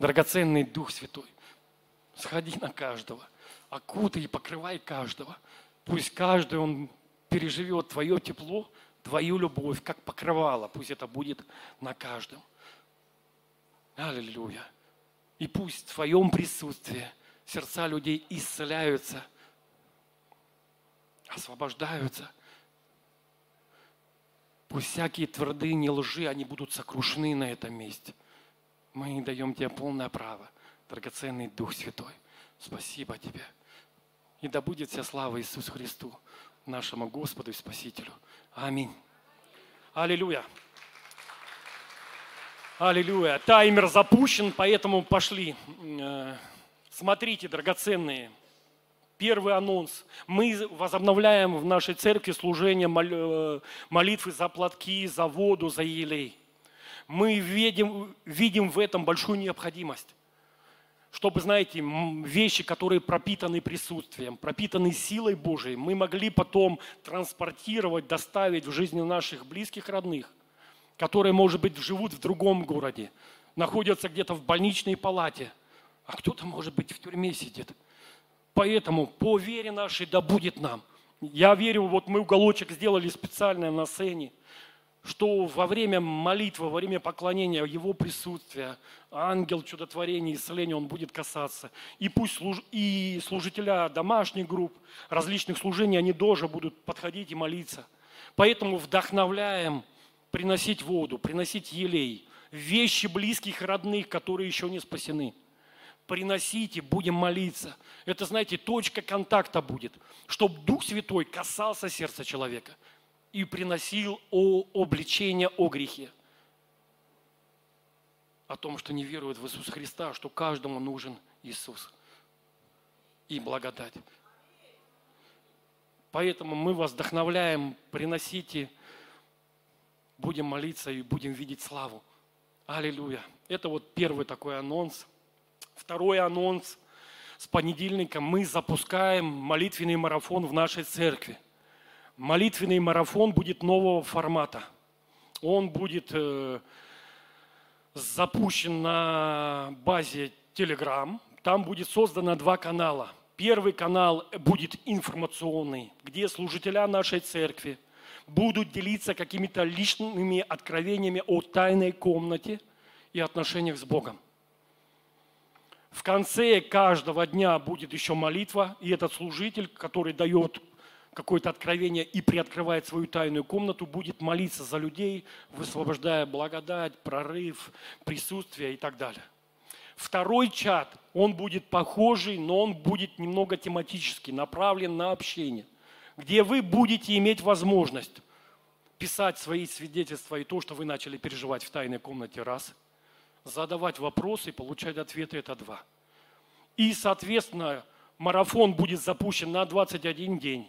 Драгоценный Дух Святой, сходи на каждого, окутай и покрывай каждого. Пусть каждый, он переживет твое тепло, твою любовь, как покрывало. Пусть это будет на каждом. Аллилуйя. И пусть в твоем присутствии сердца людей исцеляются, освобождаются. Пусть всякие твердыни лжи, они будут сокрушены на этом месте. Мы даем тебе полное право, драгоценный Дух Святой. Спасибо тебе. И да будет вся слава Иисусу Христу, нашему Господу и Спасителю. Аминь. Аллилуйя. Аллилуйя. Таймер запущен, поэтому пошли. Э, смотрите, драгоценные. Первый анонс. Мы возобновляем в нашей церкви служение э, молитвы за платки, за воду, за елей. Мы видим, видим в этом большую необходимость чтобы, знаете, вещи, которые пропитаны присутствием, пропитаны силой Божией, мы могли потом транспортировать, доставить в жизни наших близких, родных, которые, может быть, живут в другом городе, находятся где-то в больничной палате, а кто-то, может быть, в тюрьме сидит. Поэтому по вере нашей да будет нам. Я верю, вот мы уголочек сделали специально на сцене – что во время молитвы, во время поклонения Его присутствия, ангел чудотворения, исцеления, он будет касаться. И пусть служ... и служителя домашних групп, различных служений, они тоже будут подходить и молиться. Поэтому вдохновляем приносить воду, приносить елей, вещи близких и родных, которые еще не спасены. Приносите, будем молиться. Это, знаете, точка контакта будет, чтобы Дух Святой касался сердца человека – и приносил о обличение о грехе. О том, что не веруют в Иисуса Христа, что каждому нужен Иисус и благодать. Поэтому мы вас вдохновляем, приносите, будем молиться и будем видеть славу. Аллилуйя. Это вот первый такой анонс. Второй анонс. С понедельника мы запускаем молитвенный марафон в нашей церкви – молитвенный марафон будет нового формата. Он будет э, запущен на базе Telegram. Там будет создано два канала. Первый канал будет информационный, где служителя нашей церкви будут делиться какими-то личными откровениями о тайной комнате и отношениях с Богом. В конце каждого дня будет еще молитва, и этот служитель, который дает какое-то откровение и приоткрывает свою тайную комнату, будет молиться за людей, высвобождая благодать, прорыв, присутствие и так далее. Второй чат, он будет похожий, но он будет немного тематический, направлен на общение, где вы будете иметь возможность писать свои свидетельства и то, что вы начали переживать в тайной комнате, раз, задавать вопросы и получать ответы, это два. И, соответственно, марафон будет запущен на 21 день.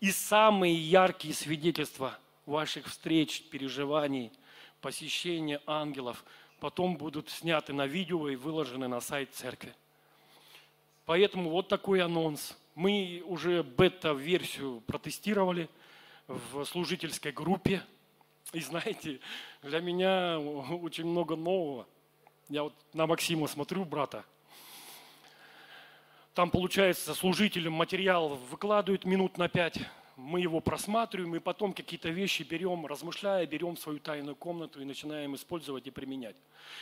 И самые яркие свидетельства ваших встреч, переживаний, посещения ангелов потом будут сняты на видео и выложены на сайт церкви. Поэтому вот такой анонс. Мы уже бета-версию протестировали в служительской группе. И знаете, для меня очень много нового. Я вот на Максима смотрю, брата, там, получается, служитель материал выкладывает минут на пять, мы его просматриваем, и потом какие-то вещи берем, размышляя, берем в свою тайную комнату и начинаем использовать и применять.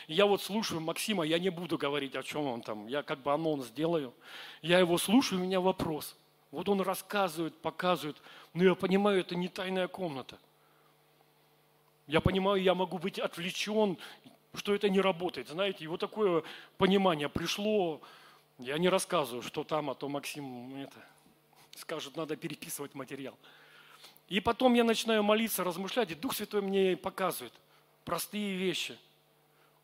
Я вот слушаю Максима, я не буду говорить, о чем он там, я как бы анонс сделаю. Я его слушаю, у меня вопрос. Вот он рассказывает, показывает, но я понимаю, это не тайная комната. Я понимаю, я могу быть отвлечен, что это не работает. Знаете, и вот такое понимание пришло, я не рассказываю, что там, а то Максим это, скажет, надо переписывать материал. И потом я начинаю молиться, размышлять, и Дух Святой мне показывает простые вещи.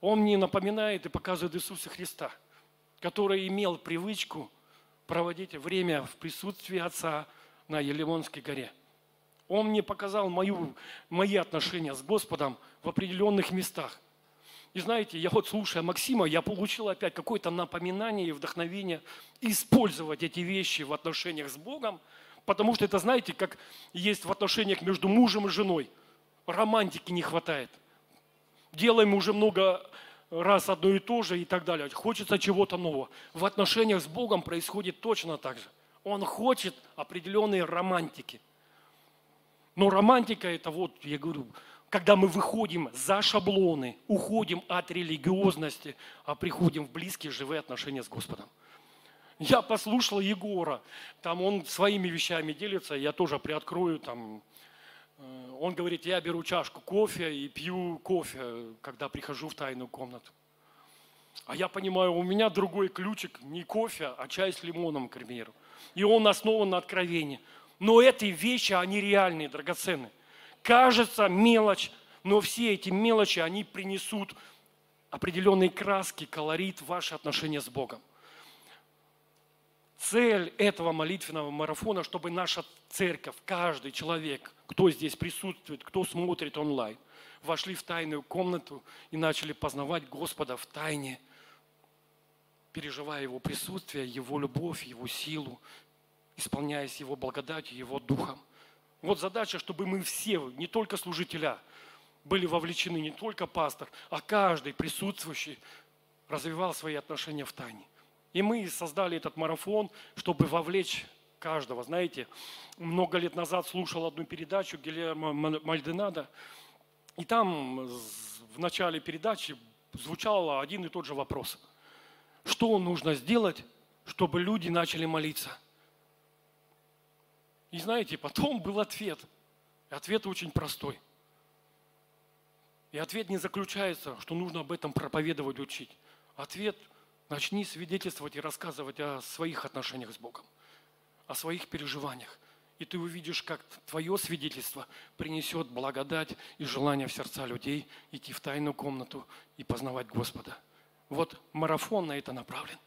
Он мне напоминает и показывает Иисуса Христа, который имел привычку проводить время в присутствии Отца на Елеонской горе. Он мне показал мою, мои отношения с Господом в определенных местах. И знаете, я вот слушая Максима, я получил опять какое-то напоминание и вдохновение использовать эти вещи в отношениях с Богом, потому что это, знаете, как есть в отношениях между мужем и женой. Романтики не хватает. Делаем уже много раз одно и то же и так далее. Хочется чего-то нового. В отношениях с Богом происходит точно так же. Он хочет определенной романтики. Но романтика это вот, я говорю, когда мы выходим за шаблоны, уходим от религиозности, а приходим в близкие живые отношения с Господом. Я послушал Егора, там он своими вещами делится, я тоже приоткрою, там, э, он говорит, я беру чашку кофе и пью кофе, когда прихожу в тайную комнату. А я понимаю, у меня другой ключик, не кофе, а чай с лимоном, к примеру. И он основан на откровении. Но эти вещи, они реальные, драгоценные. Кажется мелочь, но все эти мелочи, они принесут определенные краски, колорит ваши отношения с Богом. Цель этого молитвенного марафона, чтобы наша церковь, каждый человек, кто здесь присутствует, кто смотрит онлайн, вошли в тайную комнату и начали познавать Господа в тайне, переживая Его присутствие, Его любовь, Его силу, исполняясь Его благодатью, Его духом. Вот задача, чтобы мы все, не только служителя, были вовлечены, не только пастор, а каждый присутствующий развивал свои отношения в тайне. И мы создали этот марафон, чтобы вовлечь каждого. Знаете, много лет назад слушал одну передачу Гильермо Мальденада, и там в начале передачи звучал один и тот же вопрос. Что нужно сделать, чтобы люди начали молиться? И знаете, потом был ответ. И ответ очень простой. И ответ не заключается, что нужно об этом проповедовать, учить. Ответ – Начни свидетельствовать и рассказывать о своих отношениях с Богом, о своих переживаниях. И ты увидишь, как твое свидетельство принесет благодать и желание в сердца людей идти в тайную комнату и познавать Господа. Вот марафон на это направлен.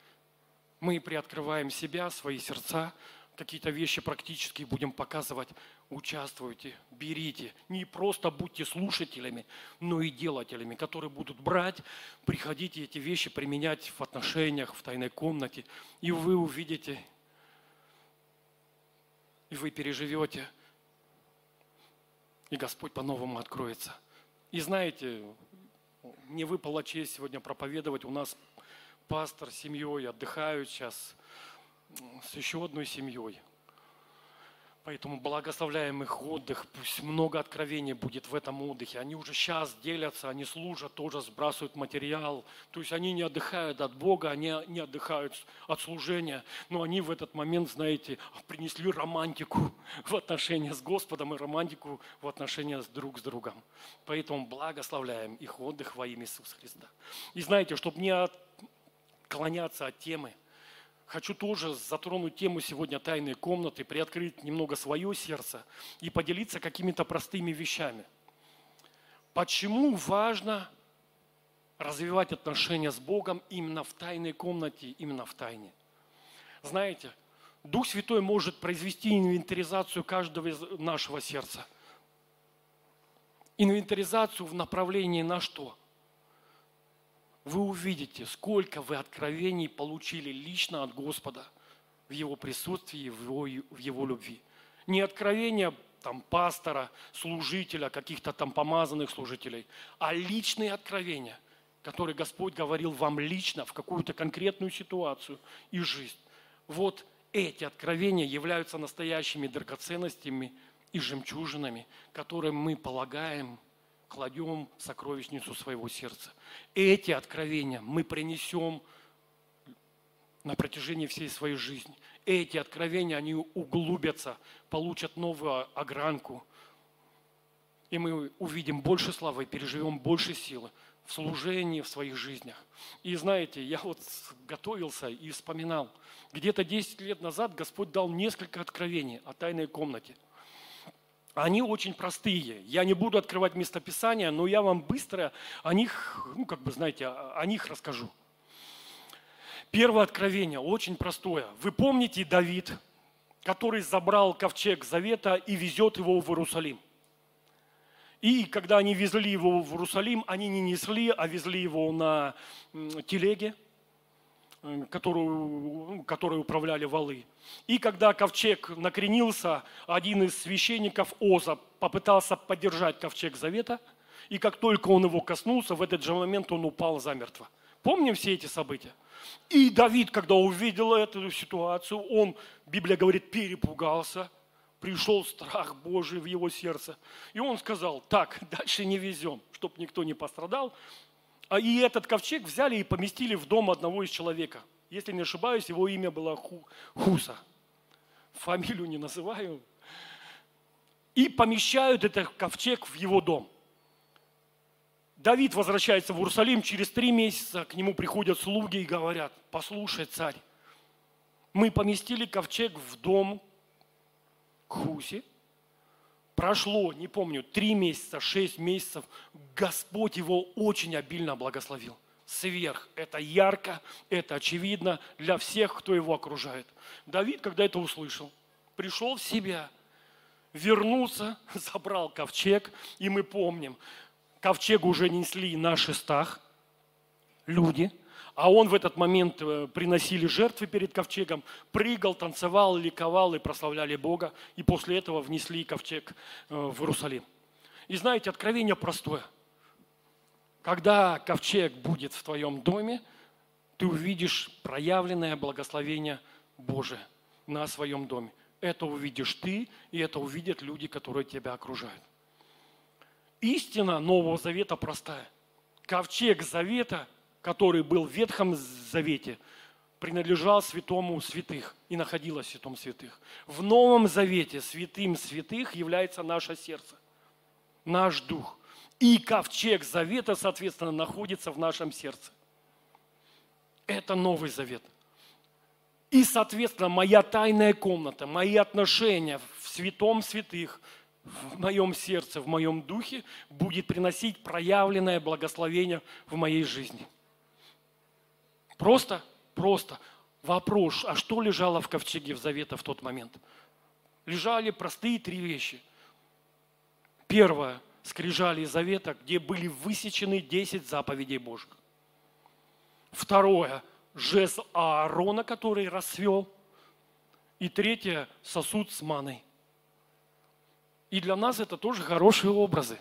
Мы приоткрываем себя, свои сердца, какие-то вещи практические будем показывать. Участвуйте, берите. Не просто будьте слушателями, но и делателями, которые будут брать, приходите эти вещи применять в отношениях, в тайной комнате. И вы увидите, и вы переживете, и Господь по-новому откроется. И знаете, мне выпала честь сегодня проповедовать. У нас пастор с семьей отдыхают сейчас с еще одной семьей. Поэтому благословляем их отдых. Пусть много откровений будет в этом отдыхе. Они уже сейчас делятся, они служат, тоже сбрасывают материал. То есть они не отдыхают от Бога, они не отдыхают от служения. Но они в этот момент, знаете, принесли романтику в отношения с Господом и романтику в отношения с друг с другом. Поэтому благословляем их отдых во имя Иисуса Христа. И знаете, чтобы не отклоняться от темы, хочу тоже затронуть тему сегодня тайной комнаты, приоткрыть немного свое сердце и поделиться какими-то простыми вещами. Почему важно развивать отношения с Богом именно в тайной комнате, именно в тайне? Знаете, Дух Святой может произвести инвентаризацию каждого из нашего сердца. Инвентаризацию в направлении на что? Вы увидите, сколько вы откровений получили лично от Господа в Его присутствии, в Его, в его любви. Не откровения там, пастора, служителя, каких-то там помазанных служителей, а личные откровения, которые Господь говорил вам лично в какую-то конкретную ситуацию и жизнь. Вот эти откровения являются настоящими драгоценностями и жемчужинами, которые мы полагаем – кладем сокровищницу своего сердца. Эти откровения мы принесем на протяжении всей своей жизни. Эти откровения, они углубятся, получат новую огранку. И мы увидим больше славы, переживем больше силы в служении, в своих жизнях. И знаете, я вот готовился и вспоминал. Где-то 10 лет назад Господь дал несколько откровений о тайной комнате – они очень простые. Я не буду открывать местописания, но я вам быстро о них, ну, как бы, знаете, о них расскажу. Первое откровение очень простое. Вы помните Давид, который забрал ковчег Завета и везет его в Иерусалим. И когда они везли его в Иерусалим, они не несли, а везли его на телеге – которую, которой управляли валы. И когда ковчег накренился, один из священников Оза попытался поддержать ковчег завета, И как только он его коснулся, в этот же момент он упал замертво. Помним все эти события? И Давид, когда увидел эту ситуацию, он, Библия говорит, перепугался, пришел страх Божий в его сердце. И он сказал, так, дальше не везем, чтобы никто не пострадал. А и этот ковчег взяли и поместили в дом одного из человека. Если не ошибаюсь, его имя было Ху, Хуса. Фамилию не называю. И помещают этот ковчег в его дом. Давид возвращается в Иерусалим, через три месяца к нему приходят слуги и говорят, послушай, царь, мы поместили ковчег в дом к Хусе, прошло, не помню, три месяца, шесть месяцев, Господь его очень обильно благословил. Сверх. Это ярко, это очевидно для всех, кто его окружает. Давид, когда это услышал, пришел в себя, вернулся, забрал ковчег, и мы помним, ковчег уже несли на шестах люди, а он в этот момент э, приносили жертвы перед ковчегом, прыгал, танцевал, ликовал и прославляли Бога, и после этого внесли ковчег э, в Иерусалим. И знаете, откровение простое. Когда ковчег будет в твоем доме, ты увидишь проявленное благословение Божие на своем доме. Это увидишь ты, и это увидят люди, которые тебя окружают. Истина Нового Завета простая. Ковчег Завета, который был в Ветхом Завете, принадлежал святому святых и находилась в святом святых. В Новом Завете святым святых является наше сердце, наш дух. И ковчег Завета, соответственно, находится в нашем сердце. Это Новый Завет. И, соответственно, моя тайная комната, мои отношения в святом святых – в моем сердце, в моем духе будет приносить проявленное благословение в моей жизни. Просто, просто вопрос, а что лежало в ковчеге в завета в тот момент? Лежали простые три вещи. Первое, скрижали завета, где были высечены 10 заповедей Божьих. Второе, жезл Аарона, который расцвел. И третье, сосуд с маной – и для нас это тоже хорошие образы.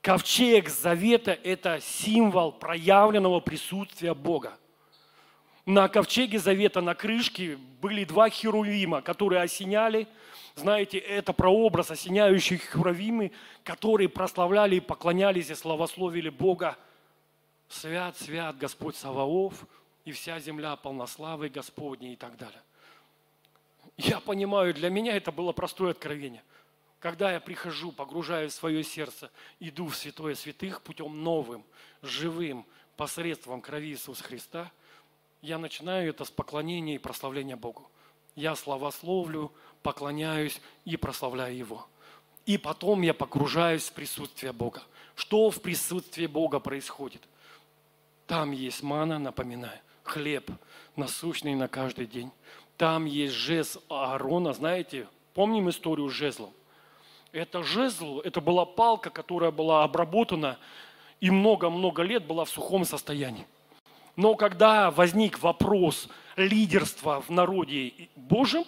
Ковчег Завета – это символ проявленного присутствия Бога. На ковчеге Завета на крышке были два херувима, которые осеняли, знаете, это прообраз осеняющих херувимы, которые прославляли и поклонялись и славословили Бога. Свят, свят Господь Саваоф, и вся земля полнославы Господней и так далее. Я понимаю, для меня это было простое откровение – когда я прихожу, погружаю свое сердце, иду в святое святых путем новым, живым, посредством крови Иисуса Христа, я начинаю это с поклонения и прославления Богу. Я славословлю, поклоняюсь и прославляю Его. И потом я погружаюсь в присутствие Бога. Что в присутствии Бога происходит? Там есть мана, напоминаю, хлеб насущный на каждый день. Там есть жезл Аарона, знаете, помним историю с жезлом? Это жезл, это была палка, которая была обработана и много-много лет была в сухом состоянии. Но когда возник вопрос лидерства в народе Божьем,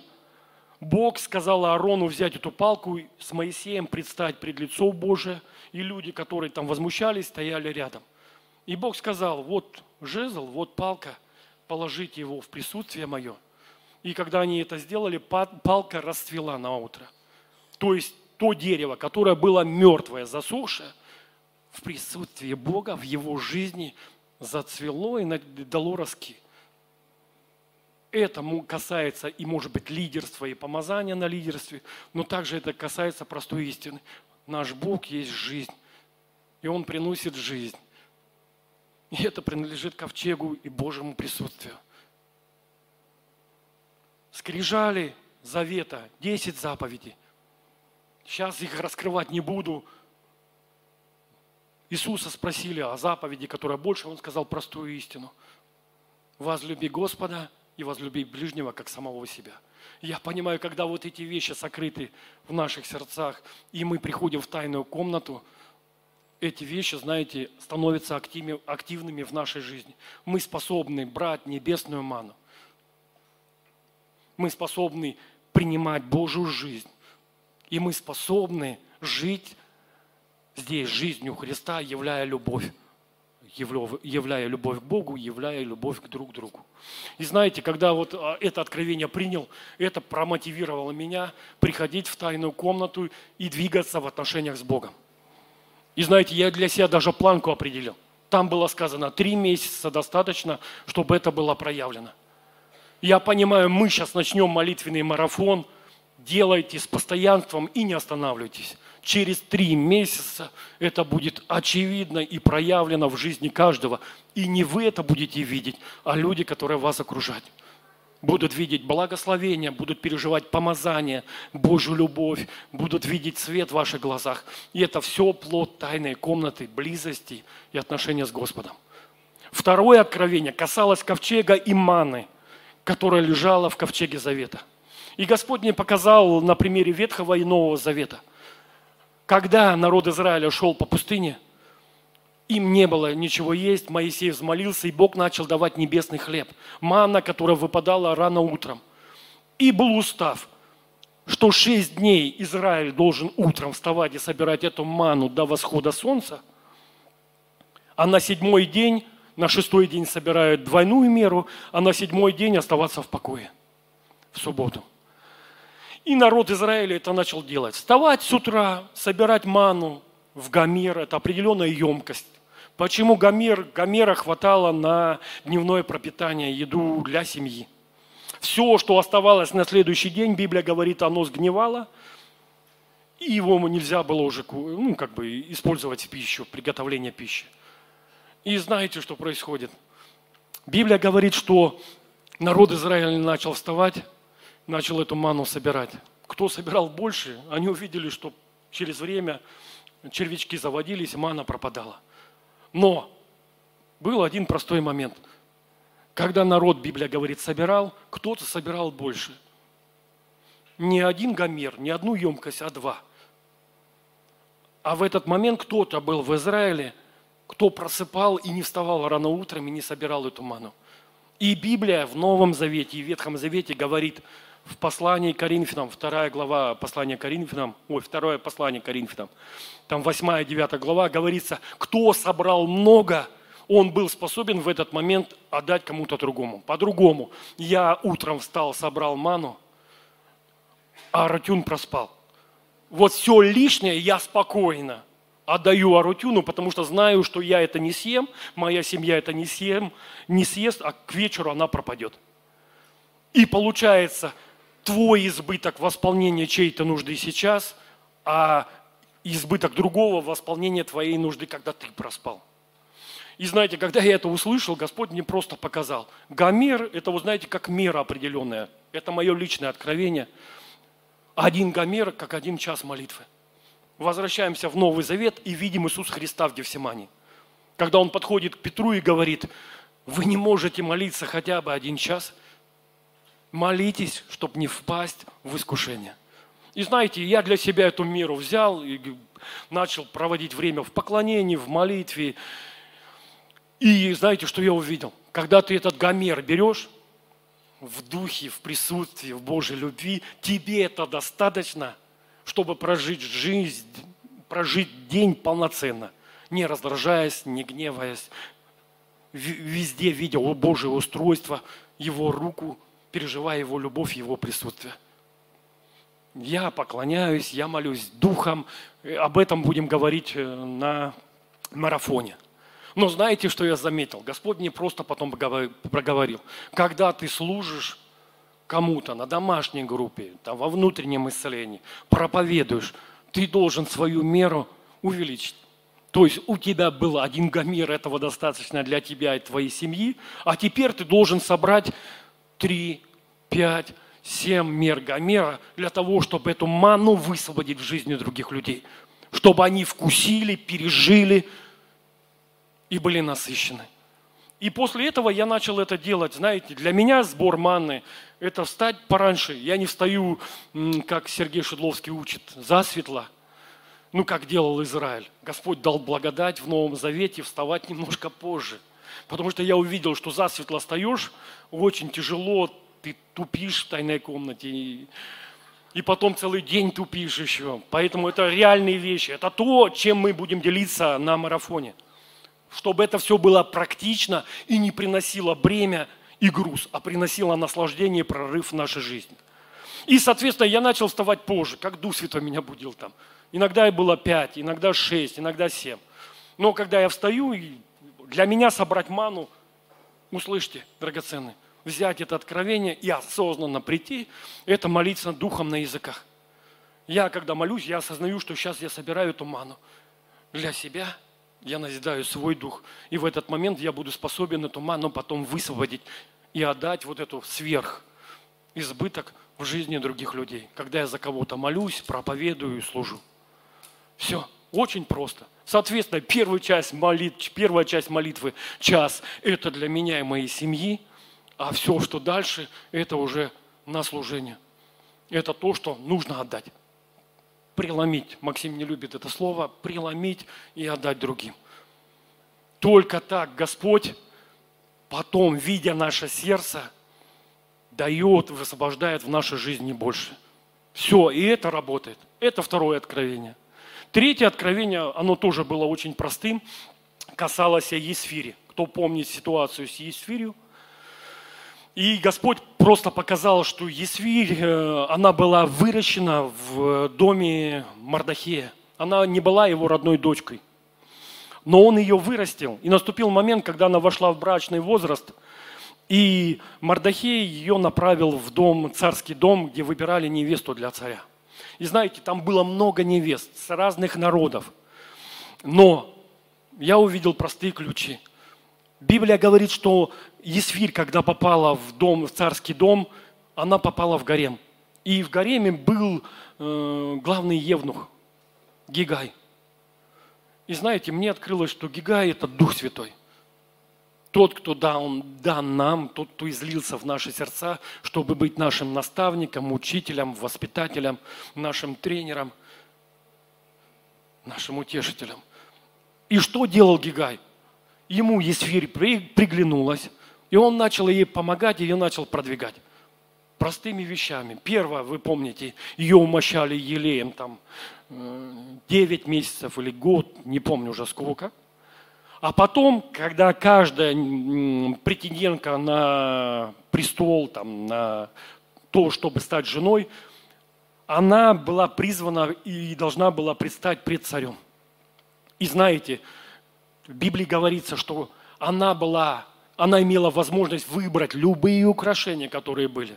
Бог сказал Аарону взять эту палку с Моисеем предстать пред лицо Божие, и люди, которые там возмущались, стояли рядом. И Бог сказал, вот жезл, вот палка, положите его в присутствие мое. И когда они это сделали, палка расцвела на утро. То есть то дерево, которое было мертвое, засохшее, в присутствии Бога, в его жизни зацвело и дало ростки. Это касается и, может быть, лидерства и помазания на лидерстве, но также это касается простой истины. Наш Бог есть жизнь, и Он приносит жизнь. И это принадлежит ковчегу и Божьему присутствию. Скрижали завета, 10 заповедей. Сейчас их раскрывать не буду. Иисуса спросили о заповеди, которая больше, он сказал простую истину. Возлюби Господа и возлюби ближнего, как самого себя. Я понимаю, когда вот эти вещи сокрыты в наших сердцах, и мы приходим в тайную комнату, эти вещи, знаете, становятся активными в нашей жизни. Мы способны брать небесную ману. Мы способны принимать Божью жизнь и мы способны жить здесь жизнью Христа, являя любовь являя любовь к Богу, являя любовь к друг другу. И знаете, когда вот а, это откровение принял, это промотивировало меня приходить в тайную комнату и двигаться в отношениях с Богом. И знаете, я для себя даже планку определил. Там было сказано, три месяца достаточно, чтобы это было проявлено. Я понимаю, мы сейчас начнем молитвенный марафон, делайте с постоянством и не останавливайтесь через три месяца это будет очевидно и проявлено в жизни каждого. И не вы это будете видеть, а люди, которые вас окружают. Будут видеть благословение, будут переживать помазание, Божью любовь, будут видеть свет в ваших глазах. И это все плод тайной комнаты, близости и отношения с Господом. Второе откровение касалось ковчега и маны, которая лежала в ковчеге Завета. И Господь мне показал на примере Ветхого и Нового Завета – когда народ Израиля шел по пустыне, им не было ничего есть, Моисей взмолился, и Бог начал давать небесный хлеб. Манна, которая выпадала рано утром. И был устав, что шесть дней Израиль должен утром вставать и собирать эту ману до восхода солнца, а на седьмой день, на шестой день собирают двойную меру, а на седьмой день оставаться в покое, в субботу. И народ Израиля это начал делать. Вставать с утра, собирать ману в Гомер, это определенная емкость. Почему Гомер? Гомера хватало на дневное пропитание, еду для семьи. Все, что оставалось на следующий день, Библия говорит, оно сгнивало, и его нельзя было уже ну, как бы использовать в пищу, приготовление пищи. И знаете, что происходит? Библия говорит, что народ Израиля начал вставать, начал эту ману собирать. Кто собирал больше, они увидели, что через время червячки заводились, мана пропадала. Но был один простой момент. Когда народ, Библия говорит, собирал, кто-то собирал больше. Не один гомер, не одну емкость, а два. А в этот момент кто-то был в Израиле, кто просыпал и не вставал рано утром и не собирал эту ману. И Библия в Новом Завете и Ветхом Завете говорит – в послании Коринфянам, вторая глава послания Коринфянам, ой, второе послание Коринфянам, там восьмая, девятая глава, говорится, кто собрал много, он был способен в этот момент отдать кому-то другому. По-другому, я утром встал, собрал ману, а Аратюн проспал. Вот все лишнее я спокойно отдаю Арутюну, потому что знаю, что я это не съем, моя семья это не съем, не съест, а к вечеру она пропадет. И получается, твой избыток восполнения чьей-то нужды сейчас, а избыток другого восполнения твоей нужды, когда ты проспал. И знаете, когда я это услышал, Господь мне просто показал. Гомер – это, вы знаете, как мера определенная. Это мое личное откровение. Один гомер, как один час молитвы. Возвращаемся в Новый Завет и видим Иисуса Христа в Гефсимании. Когда Он подходит к Петру и говорит, вы не можете молиться хотя бы один час – молитесь, чтобы не впасть в искушение. И знаете, я для себя эту меру взял и начал проводить время в поклонении, в молитве. И знаете, что я увидел? Когда ты этот гомер берешь, в духе, в присутствии, в Божьей любви, тебе это достаточно, чтобы прожить жизнь, прожить день полноценно, не раздражаясь, не гневаясь, везде видя Божье устройство, Его руку, переживая Его любовь, Его присутствие. Я поклоняюсь, я молюсь духом. Об этом будем говорить э, на марафоне. Но знаете, что я заметил? Господь мне просто потом проговорил. Когда ты служишь кому-то на домашней группе, там, во внутреннем исцелении, проповедуешь, ты должен свою меру увеличить. То есть у тебя был один гомер, этого достаточно для тебя и твоей семьи, а теперь ты должен собрать три, пять, семь мер Гомера для того, чтобы эту ману высвободить в жизни других людей. Чтобы они вкусили, пережили и были насыщены. И после этого я начал это делать. Знаете, для меня сбор манны – это встать пораньше. Я не встаю, как Сергей Шедловский учит, засветло, ну, как делал Израиль. Господь дал благодать в Новом Завете вставать немножко позже – Потому что я увидел, что засветло встаешь, очень тяжело, ты тупишь в тайной комнате. и потом целый день тупишь еще. Поэтому это реальные вещи. Это то, чем мы будем делиться на марафоне. Чтобы это все было практично и не приносило бремя и груз, а приносило наслаждение и прорыв в нашей жизни. И, соответственно, я начал вставать позже, как Дух Святой меня будил там. Иногда и было пять, иногда шесть, иногда семь. Но когда я встаю, для меня собрать ману, услышьте, драгоценные, взять это откровение и осознанно прийти, это молиться духом на языках. Я, когда молюсь, я осознаю, что сейчас я собираю эту ману для себя, я назидаю свой дух. И в этот момент я буду способен эту ману потом высвободить и отдать вот эту сверх избыток в жизни других людей. Когда я за кого-то молюсь, проповедую и служу. Все, очень просто. Соответственно, первая часть, молитв, первая часть молитвы, час, это для меня и моей семьи – а все, что дальше, это уже на служение. Это то, что нужно отдать. Преломить. Максим не любит это слово. Преломить и отдать другим. Только так Господь потом, видя наше сердце, дает, высвобождает в нашей жизни больше. Все, и это работает. Это второе откровение. Третье откровение, оно тоже было очень простым, касалось Есфири. Кто помнит ситуацию с Есфирью? И Господь просто показал, что Есвирь, э, она была выращена в доме Мардахея. Она не была его родной дочкой. Но он ее вырастил. И наступил момент, когда она вошла в брачный возраст. И Мардахей ее направил в дом, царский дом, где выбирали невесту для царя. И знаете, там было много невест с разных народов. Но я увидел простые ключи – Библия говорит, что Есфирь, когда попала в дом, в царский дом, она попала в гарем. И в гареме был э, главный евнух, Гигай. И знаете, мне открылось, что Гигай – это Дух Святой. Тот, кто дан, дан нам, тот, кто излился в наши сердца, чтобы быть нашим наставником, учителем, воспитателем, нашим тренером, нашим утешителем. И что делал Гигай? – ему Есфирь приглянулась, и он начал ей помогать, и ее начал продвигать. Простыми вещами. Первое, вы помните, ее умощали елеем там 9 месяцев или год, не помню уже сколько. А потом, когда каждая претендентка на престол, там, на то, чтобы стать женой, она была призвана и должна была предстать пред царем. И знаете, в Библии говорится, что она была, она имела возможность выбрать любые украшения, которые были.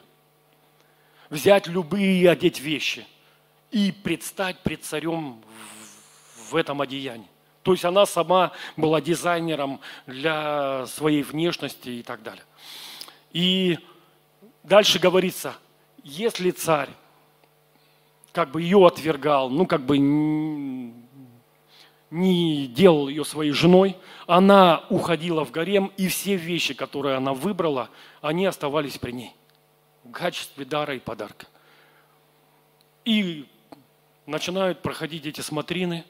Взять любые одеть вещи и предстать пред царем в этом одеянии. То есть она сама была дизайнером для своей внешности и так далее. И дальше говорится, если царь как бы ее отвергал, ну как бы не делал ее своей женой, она уходила в гарем, и все вещи, которые она выбрала, они оставались при ней в качестве дара и подарка. И начинают проходить эти смотрины,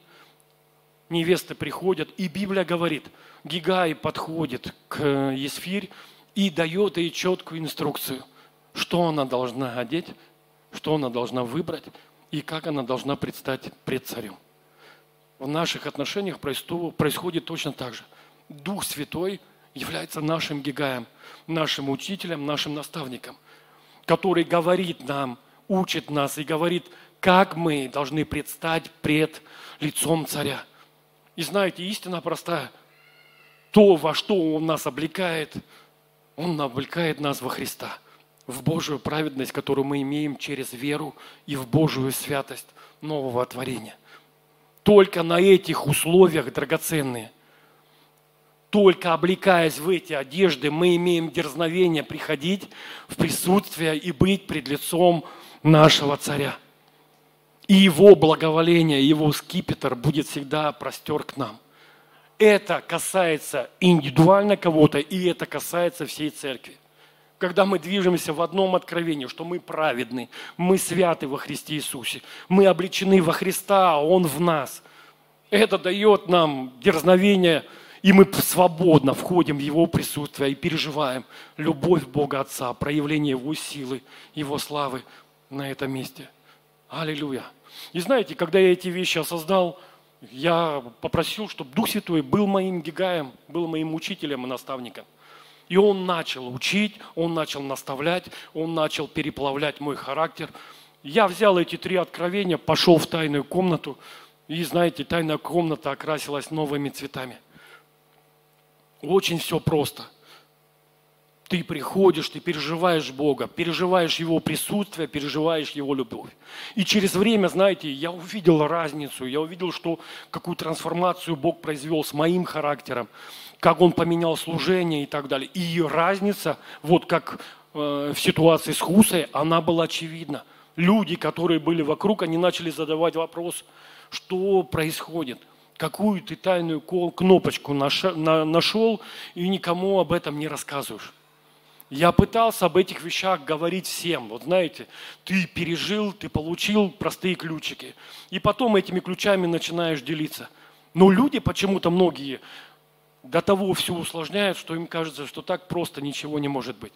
невесты приходят, и Библия говорит, Гигай подходит к Есфирь и дает ей четкую инструкцию, что она должна одеть, что она должна выбрать и как она должна предстать пред царем в наших отношениях происходит точно так же. Дух Святой является нашим гигаем, нашим учителем, нашим наставником, который говорит нам, учит нас и говорит, как мы должны предстать пред лицом царя. И знаете, истина простая. То, во что Он нас облекает, Он облекает нас во Христа, в Божию праведность, которую мы имеем через веру и в Божию святость нового творения – только на этих условиях драгоценные. Только облекаясь в эти одежды, мы имеем дерзновение приходить в присутствие и быть пред лицом нашего царя. И его благоволение, его скипетр будет всегда простер к нам. Это касается индивидуально кого-то, и это касается всей церкви когда мы движемся в одном откровении, что мы праведны, мы святы во Христе Иисусе, мы обличены во Христа, а Он в нас. Это дает нам дерзновение, и мы свободно входим в Его присутствие и переживаем любовь Бога Отца, проявление Его силы, Его славы на этом месте. Аллилуйя. И знаете, когда я эти вещи осознал, я попросил, чтобы Дух Святой был моим гигаем, был моим учителем и наставником. И он начал учить, он начал наставлять, он начал переплавлять мой характер. Я взял эти три откровения, пошел в тайную комнату, и знаете, тайная комната окрасилась новыми цветами. Очень все просто – ты приходишь, ты переживаешь Бога, переживаешь Его присутствие, переживаешь Его любовь. И через время, знаете, я увидел разницу, я увидел, что какую трансформацию Бог произвел с моим характером, как Он поменял служение и так далее. И разница, вот как э, в ситуации с Хусой, она была очевидна. Люди, которые были вокруг, они начали задавать вопрос, что происходит – какую ты тайную кнопочку нашел и никому об этом не рассказываешь. Я пытался об этих вещах говорить всем. Вот знаете, ты пережил, ты получил простые ключики. И потом этими ключами начинаешь делиться. Но люди почему-то многие до того все усложняют, что им кажется, что так просто ничего не может быть.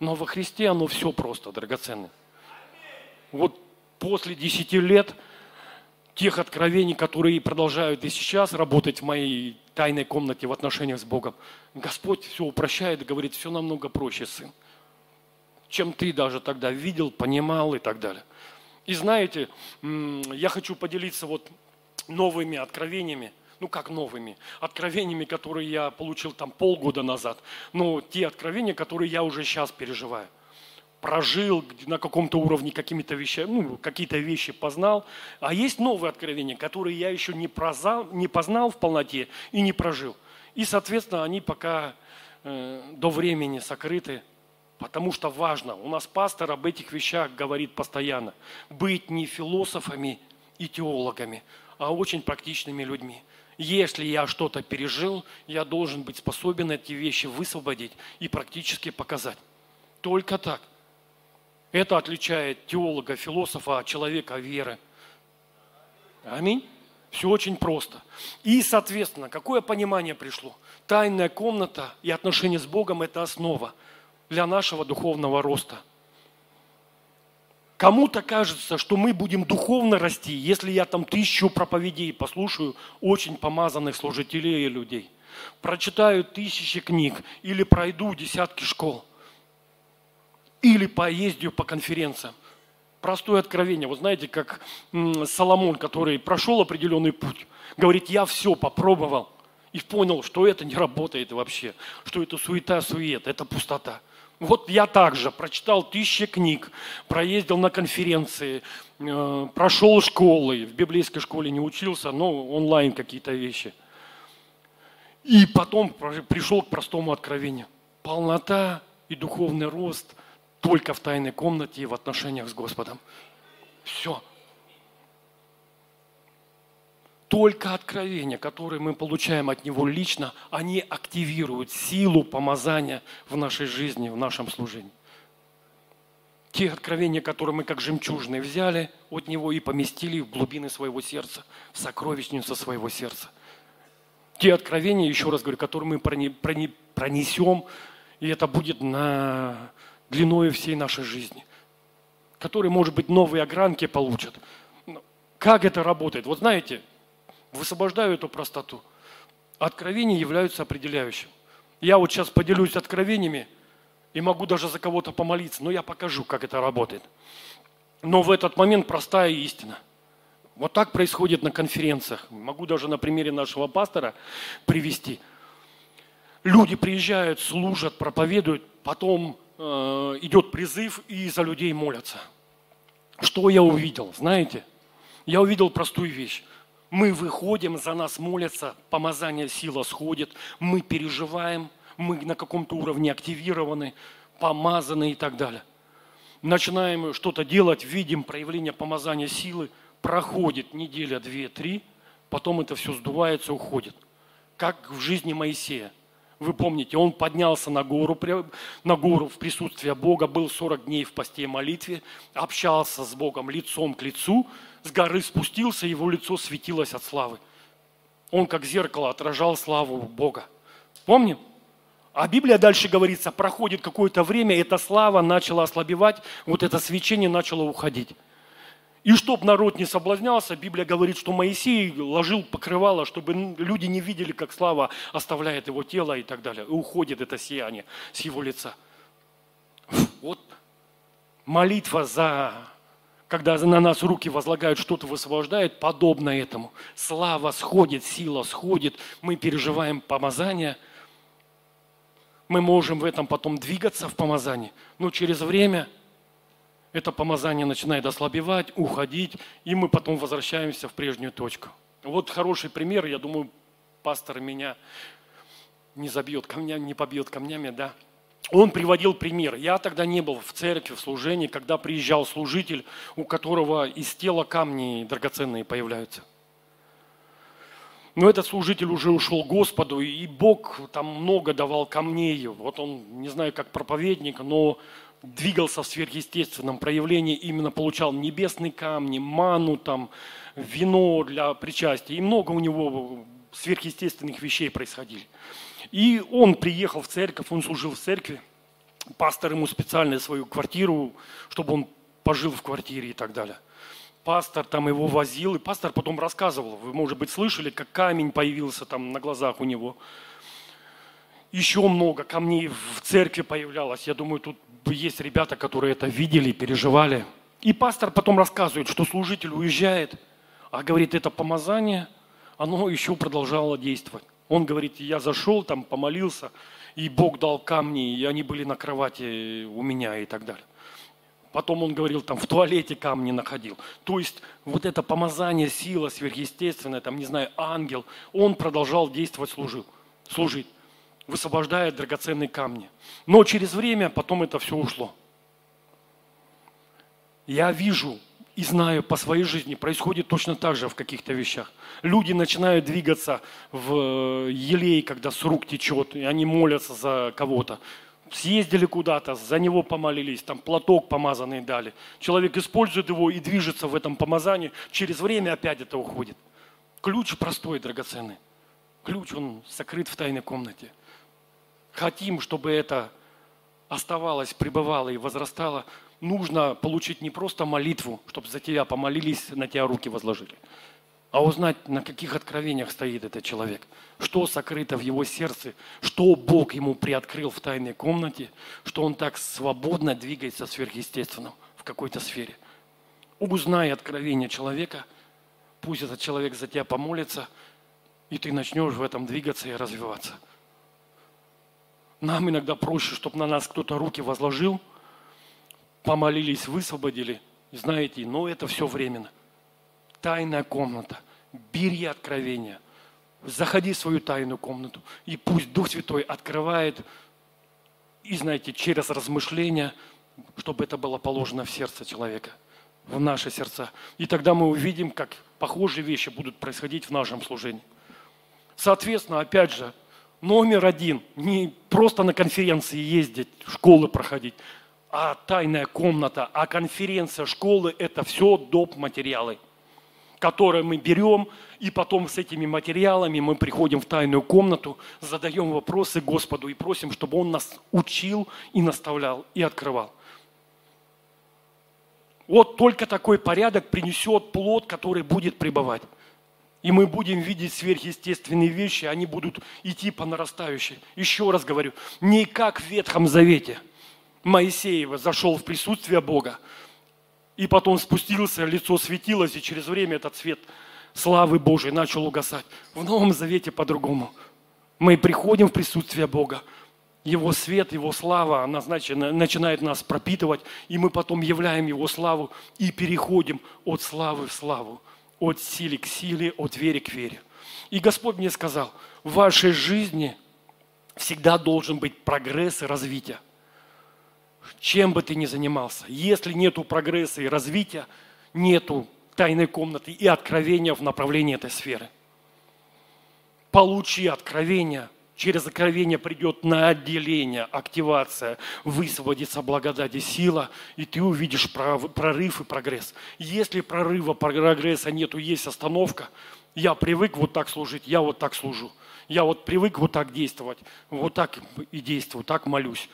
Но во Христе оно все просто, драгоценное. Вот после десяти лет тех откровений, которые продолжают и сейчас работать в моей тайной комнате в отношениях с Богом. Господь все упрощает и говорит, все намного проще, сын, чем ты даже тогда видел, понимал и так далее. И знаете, я хочу поделиться вот новыми откровениями, ну как новыми, откровениями, которые я получил там полгода назад, но те откровения, которые я уже сейчас переживаю прожил на каком-то уровне какими-то вещами, ну, какие-то вещи познал. А есть новые откровения, которые я еще не, прозал, не познал в полноте и не прожил. И, соответственно, они пока э, до времени сокрыты, потому что важно. У нас пастор об этих вещах говорит постоянно. Быть не философами и теологами, а очень практичными людьми. Если я что-то пережил, я должен быть способен эти вещи высвободить и практически показать. Только так – это отличает теолога, философа от человека веры. Аминь. Все очень просто. И, соответственно, какое понимание пришло? Тайная комната и отношения с Богом – это основа для нашего духовного роста. Кому-то кажется, что мы будем духовно расти, если я там тысячу проповедей послушаю очень помазанных служителей и людей, прочитаю тысячи книг или пройду десятки школ – или поездию по конференциям. Простое откровение. Вот знаете, как Соломон, который прошел определенный путь, говорит, я все попробовал и понял, что это не работает вообще, что это суета-сует, это пустота. Вот я также прочитал тысячи книг, проездил на конференции, э, прошел школы, в библейской школе не учился, но онлайн какие-то вещи. И потом пришел к простому откровению. Полнота и духовный рост – только в тайной комнате и в отношениях с Господом. Все. Только откровения, которые мы получаем от Него лично, они активируют силу помазания в нашей жизни, в нашем служении. Те откровения, которые мы как жемчужные взяли от Него и поместили в глубины своего сердца, в сокровищницу своего сердца. Те откровения, еще раз говорю, которые мы пронесем, и это будет на длиною всей нашей жизни, которые, может быть, новые огранки получат. Как это работает? Вот знаете, высвобождаю эту простоту. Откровения являются определяющим. Я вот сейчас поделюсь откровениями и могу даже за кого-то помолиться, но я покажу, как это работает. Но в этот момент простая истина. Вот так происходит на конференциях. Могу даже на примере нашего пастора привести. Люди приезжают, служат, проповедуют, потом идет призыв и за людей молятся. Что я увидел, знаете? Я увидел простую вещь. Мы выходим, за нас молятся, помазание сила сходит, мы переживаем, мы на каком-то уровне активированы, помазаны и так далее. Начинаем что-то делать, видим проявление помазания силы, проходит неделя, две, три, потом это все сдувается, уходит. Как в жизни Моисея. Вы помните, он поднялся на гору, на гору в присутствии Бога, был 40 дней в посте и молитве, общался с Богом лицом к лицу, с горы спустился, его лицо светилось от славы. Он как зеркало отражал славу Бога. Помним? А Библия дальше говорится, проходит какое-то время, эта слава начала ослабевать, вот это свечение начало уходить. И чтоб народ не соблазнялся, Библия говорит, что Моисей ложил покрывало, чтобы люди не видели, как слава оставляет его тело и так далее. И уходит это сияние с его лица. Вот молитва за когда на нас руки возлагают, что-то высвобождает, подобно этому. Слава сходит, сила сходит, мы переживаем помазание, мы можем в этом потом двигаться в помазании, но через время это помазание начинает ослабевать, уходить, и мы потом возвращаемся в прежнюю точку. Вот хороший пример, я думаю, пастор меня не забьет камнями, не побьет камнями, да, он приводил пример. Я тогда не был в церкви, в служении, когда приезжал служитель, у которого из тела камни драгоценные появляются. Но этот служитель уже ушел Господу, и Бог там много давал камней. Вот он, не знаю, как проповедник, но двигался в сверхъестественном проявлении, именно получал небесные камни, ману, там, вино для причастия. И много у него сверхъестественных вещей происходили. И он приехал в церковь, он служил в церкви. Пастор ему специально свою квартиру, чтобы он пожил в квартире и так далее. Пастор там его возил, и пастор потом рассказывал, вы, может быть, слышали, как камень появился там на глазах у него. Еще много камней в церкви появлялось. Я думаю, тут есть ребята, которые это видели, переживали. И пастор потом рассказывает, что служитель уезжает, а говорит, это помазание, оно еще продолжало действовать. Он говорит, я зашел там, помолился, и Бог дал камни, и они были на кровати у меня и так далее. Потом он говорил, там в туалете камни находил. То есть вот это помазание, сила сверхъестественная, там, не знаю, ангел, он продолжал действовать, служил, служить, высвобождая драгоценные камни. Но через время потом это все ушло. Я вижу и знаю по своей жизни, происходит точно так же в каких-то вещах. Люди начинают двигаться в э, елей, когда с рук течет, и они молятся за кого-то. Съездили куда-то, за него помолились, там платок помазанный дали. Человек использует его и движется в этом помазании. Через время опять это уходит. Ключ простой, драгоценный. Ключ, он сокрыт в тайной комнате. Хотим, чтобы это оставалось, пребывало и возрастало – нужно получить не просто молитву, чтобы за тебя помолились, на тебя руки возложили, а узнать, на каких откровениях стоит этот человек, что сокрыто в его сердце, что Бог ему приоткрыл в тайной комнате, что он так свободно двигается сверхъестественным в какой-то сфере. Узнай откровение человека, пусть этот человек за тебя помолится, и ты начнешь в этом двигаться и развиваться. Нам иногда проще, чтобы на нас кто-то руки возложил – помолились, высвободили. Знаете, но это все временно. Тайная комната. Бери откровение. Заходи в свою тайную комнату. И пусть Дух Святой открывает, и знаете, через размышления, чтобы это было положено в сердце человека, в наши сердца. И тогда мы увидим, как похожие вещи будут происходить в нашем служении. Соответственно, опять же, номер один, не просто на конференции ездить, школы проходить, а тайная комната, а конференция школы – это все доп. материалы, которые мы берем, и потом с этими материалами мы приходим в тайную комнату, задаем вопросы Господу и просим, чтобы Он нас учил и наставлял, и открывал. Вот только такой порядок принесет плод, который будет пребывать. И мы будем видеть сверхъестественные вещи, они будут идти по нарастающей. Еще раз говорю, не как в Ветхом Завете – Моисеева зашел в присутствие Бога, и потом спустился, лицо светилось, и через время этот свет славы Божией начал угасать. В Новом Завете по-другому. Мы приходим в присутствие Бога, Его свет, Его слава, она значит, начинает нас пропитывать, и мы потом являем Его славу и переходим от славы в славу, от силы к силе, от веры к вере. И Господь мне сказал, в вашей жизни всегда должен быть прогресс и развитие чем бы ты ни занимался, если нету прогресса и развития, нету тайной комнаты и откровения в направлении этой сферы. Получи откровение, через откровение придет на отделение, активация, высвободится благодать и сила, и ты увидишь прорыв и прогресс. Если прорыва, прогресса нету, есть остановка, я привык вот так служить, я вот так служу. Я вот привык вот так действовать, вот так и действую, так молюсь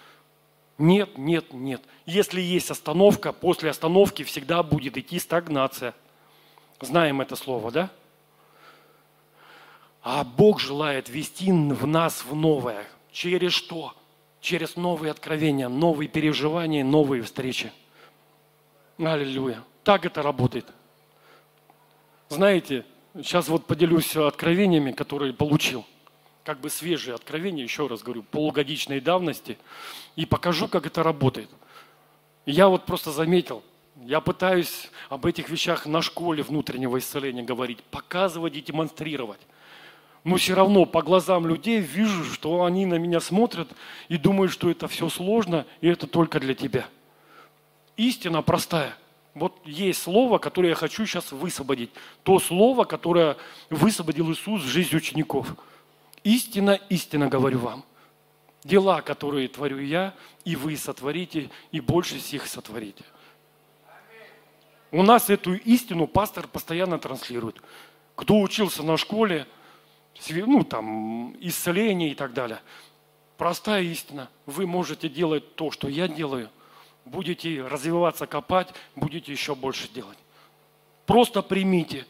Нет, нет, нет. Если есть остановка, после остановки всегда будет идти стагнация. Знаем это слово, да? А Бог желает вести в нас в новое. Через что? Через новые откровения, новые переживания, новые встречи. Аллилуйя. Так это работает. Знаете, сейчас вот поделюсь откровениями, которые получил. Как бы свежие откровения, еще раз говорю, полугодичной давности. И покажу, как это работает. Я вот просто заметил, я пытаюсь об этих вещах на школе внутреннего исцеления говорить, показывать и демонстрировать но все равно по глазам людей вижу, что они на меня смотрят и думают, что это все сложно, и это только для тебя. Истина простая. Вот есть слово, которое я хочу сейчас высвободить. То слово, которое высвободил Иисус в жизнь учеников. Истина, истина говорю вам. Дела, которые творю я, и вы сотворите, и больше всех сотворите. У нас эту истину пастор постоянно транслирует. Кто учился на школе, ну, там, исцеление и так далее. Простая истина. Вы можете делать то, что я делаю. Будете развиваться, копать, будете еще больше делать. Просто примите,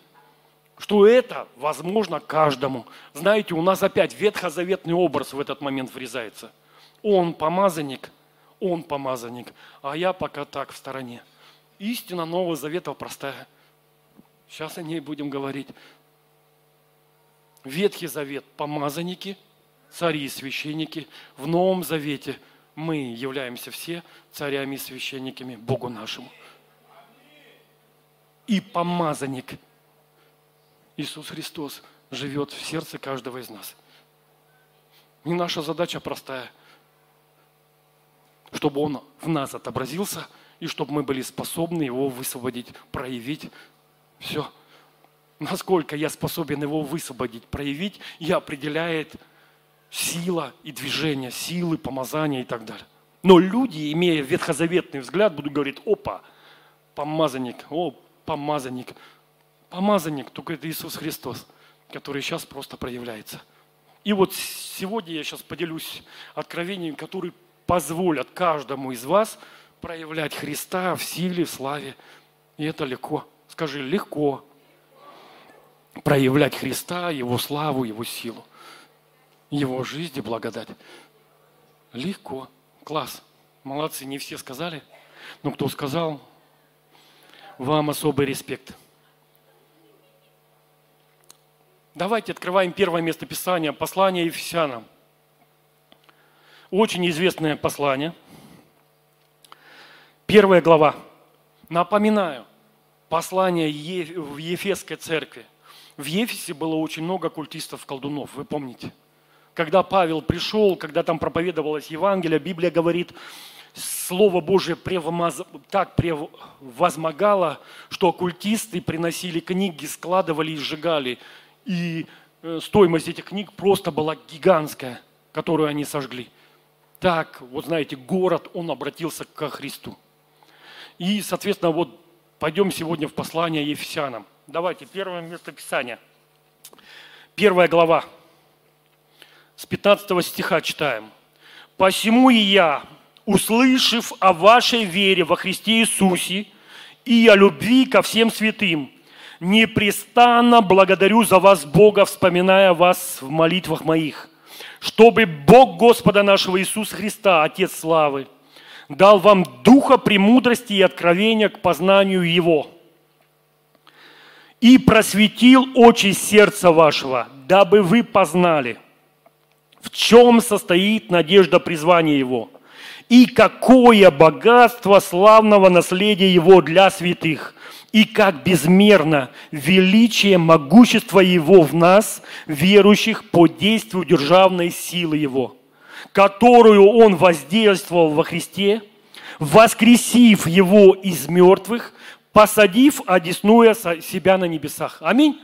что это возможно каждому. Знаете, у нас опять ветхозаветный образ в этот момент врезается. Он помазанник, он помазанник, а я пока так в стороне. Истина Нового Завета простая. Сейчас о ней будем говорить. Ветхий Завет – помазанники, цари и священники. В Новом Завете мы являемся все царями и священниками Богу нашему. И помазанник Иисус Христос живет в сердце каждого из нас. И наша задача простая, чтобы Он в нас отобразился, и чтобы мы были способны Его высвободить, проявить. Все – насколько я способен его высвободить, проявить, и определяет сила и движение, силы, помазания и так далее. Но люди, имея ветхозаветный взгляд, будут говорить, опа, помазанник, о, помазанник. Помазанник, только это Иисус Христос, который сейчас просто проявляется. И вот сегодня я сейчас поделюсь откровением, которые позволят каждому из вас проявлять Христа в силе, в славе. И это легко. Скажи, легко проявлять Христа, Его славу, Его силу, Его жизнь и благодать. Легко. Класс. Молодцы, не все сказали. Но кто сказал, вам особый респект. Давайте открываем первое место Писания, послание Ефесянам. Очень известное послание. Первая глава. Напоминаю, послание в Ефесской церкви. В Ефесе было очень много культистов-колдунов, вы помните. Когда Павел пришел, когда там проповедовалось Евангелие, Библия говорит, Слово Божие превомаз... так превозмогало, что оккультисты приносили книги, складывали и сжигали. И э, стоимость этих книг просто была гигантская, которую они сожгли. Так, вот знаете, город, он обратился ко Христу. И, соответственно, вот пойдем сегодня в послание Ефесянам. Давайте, первое место Писания. Первая глава. С 15 стиха читаем. «Посему и я, услышав о вашей вере во Христе Иисусе и о любви ко всем святым, непрестанно благодарю за вас Бога, вспоминая вас в молитвах моих, чтобы Бог Господа нашего Иисуса Христа, Отец славы, дал вам духа премудрости и откровения к познанию Его – и просветил очи сердца вашего, дабы вы познали, в чем состоит надежда призвания Его, и какое богатство славного наследия Его для святых, и как безмерно величие могущества Его в нас, верующих по действию державной силы Его, которую Он воздействовал во Христе, воскресив Его из мертвых – посадив, одесную себя на небесах. Аминь.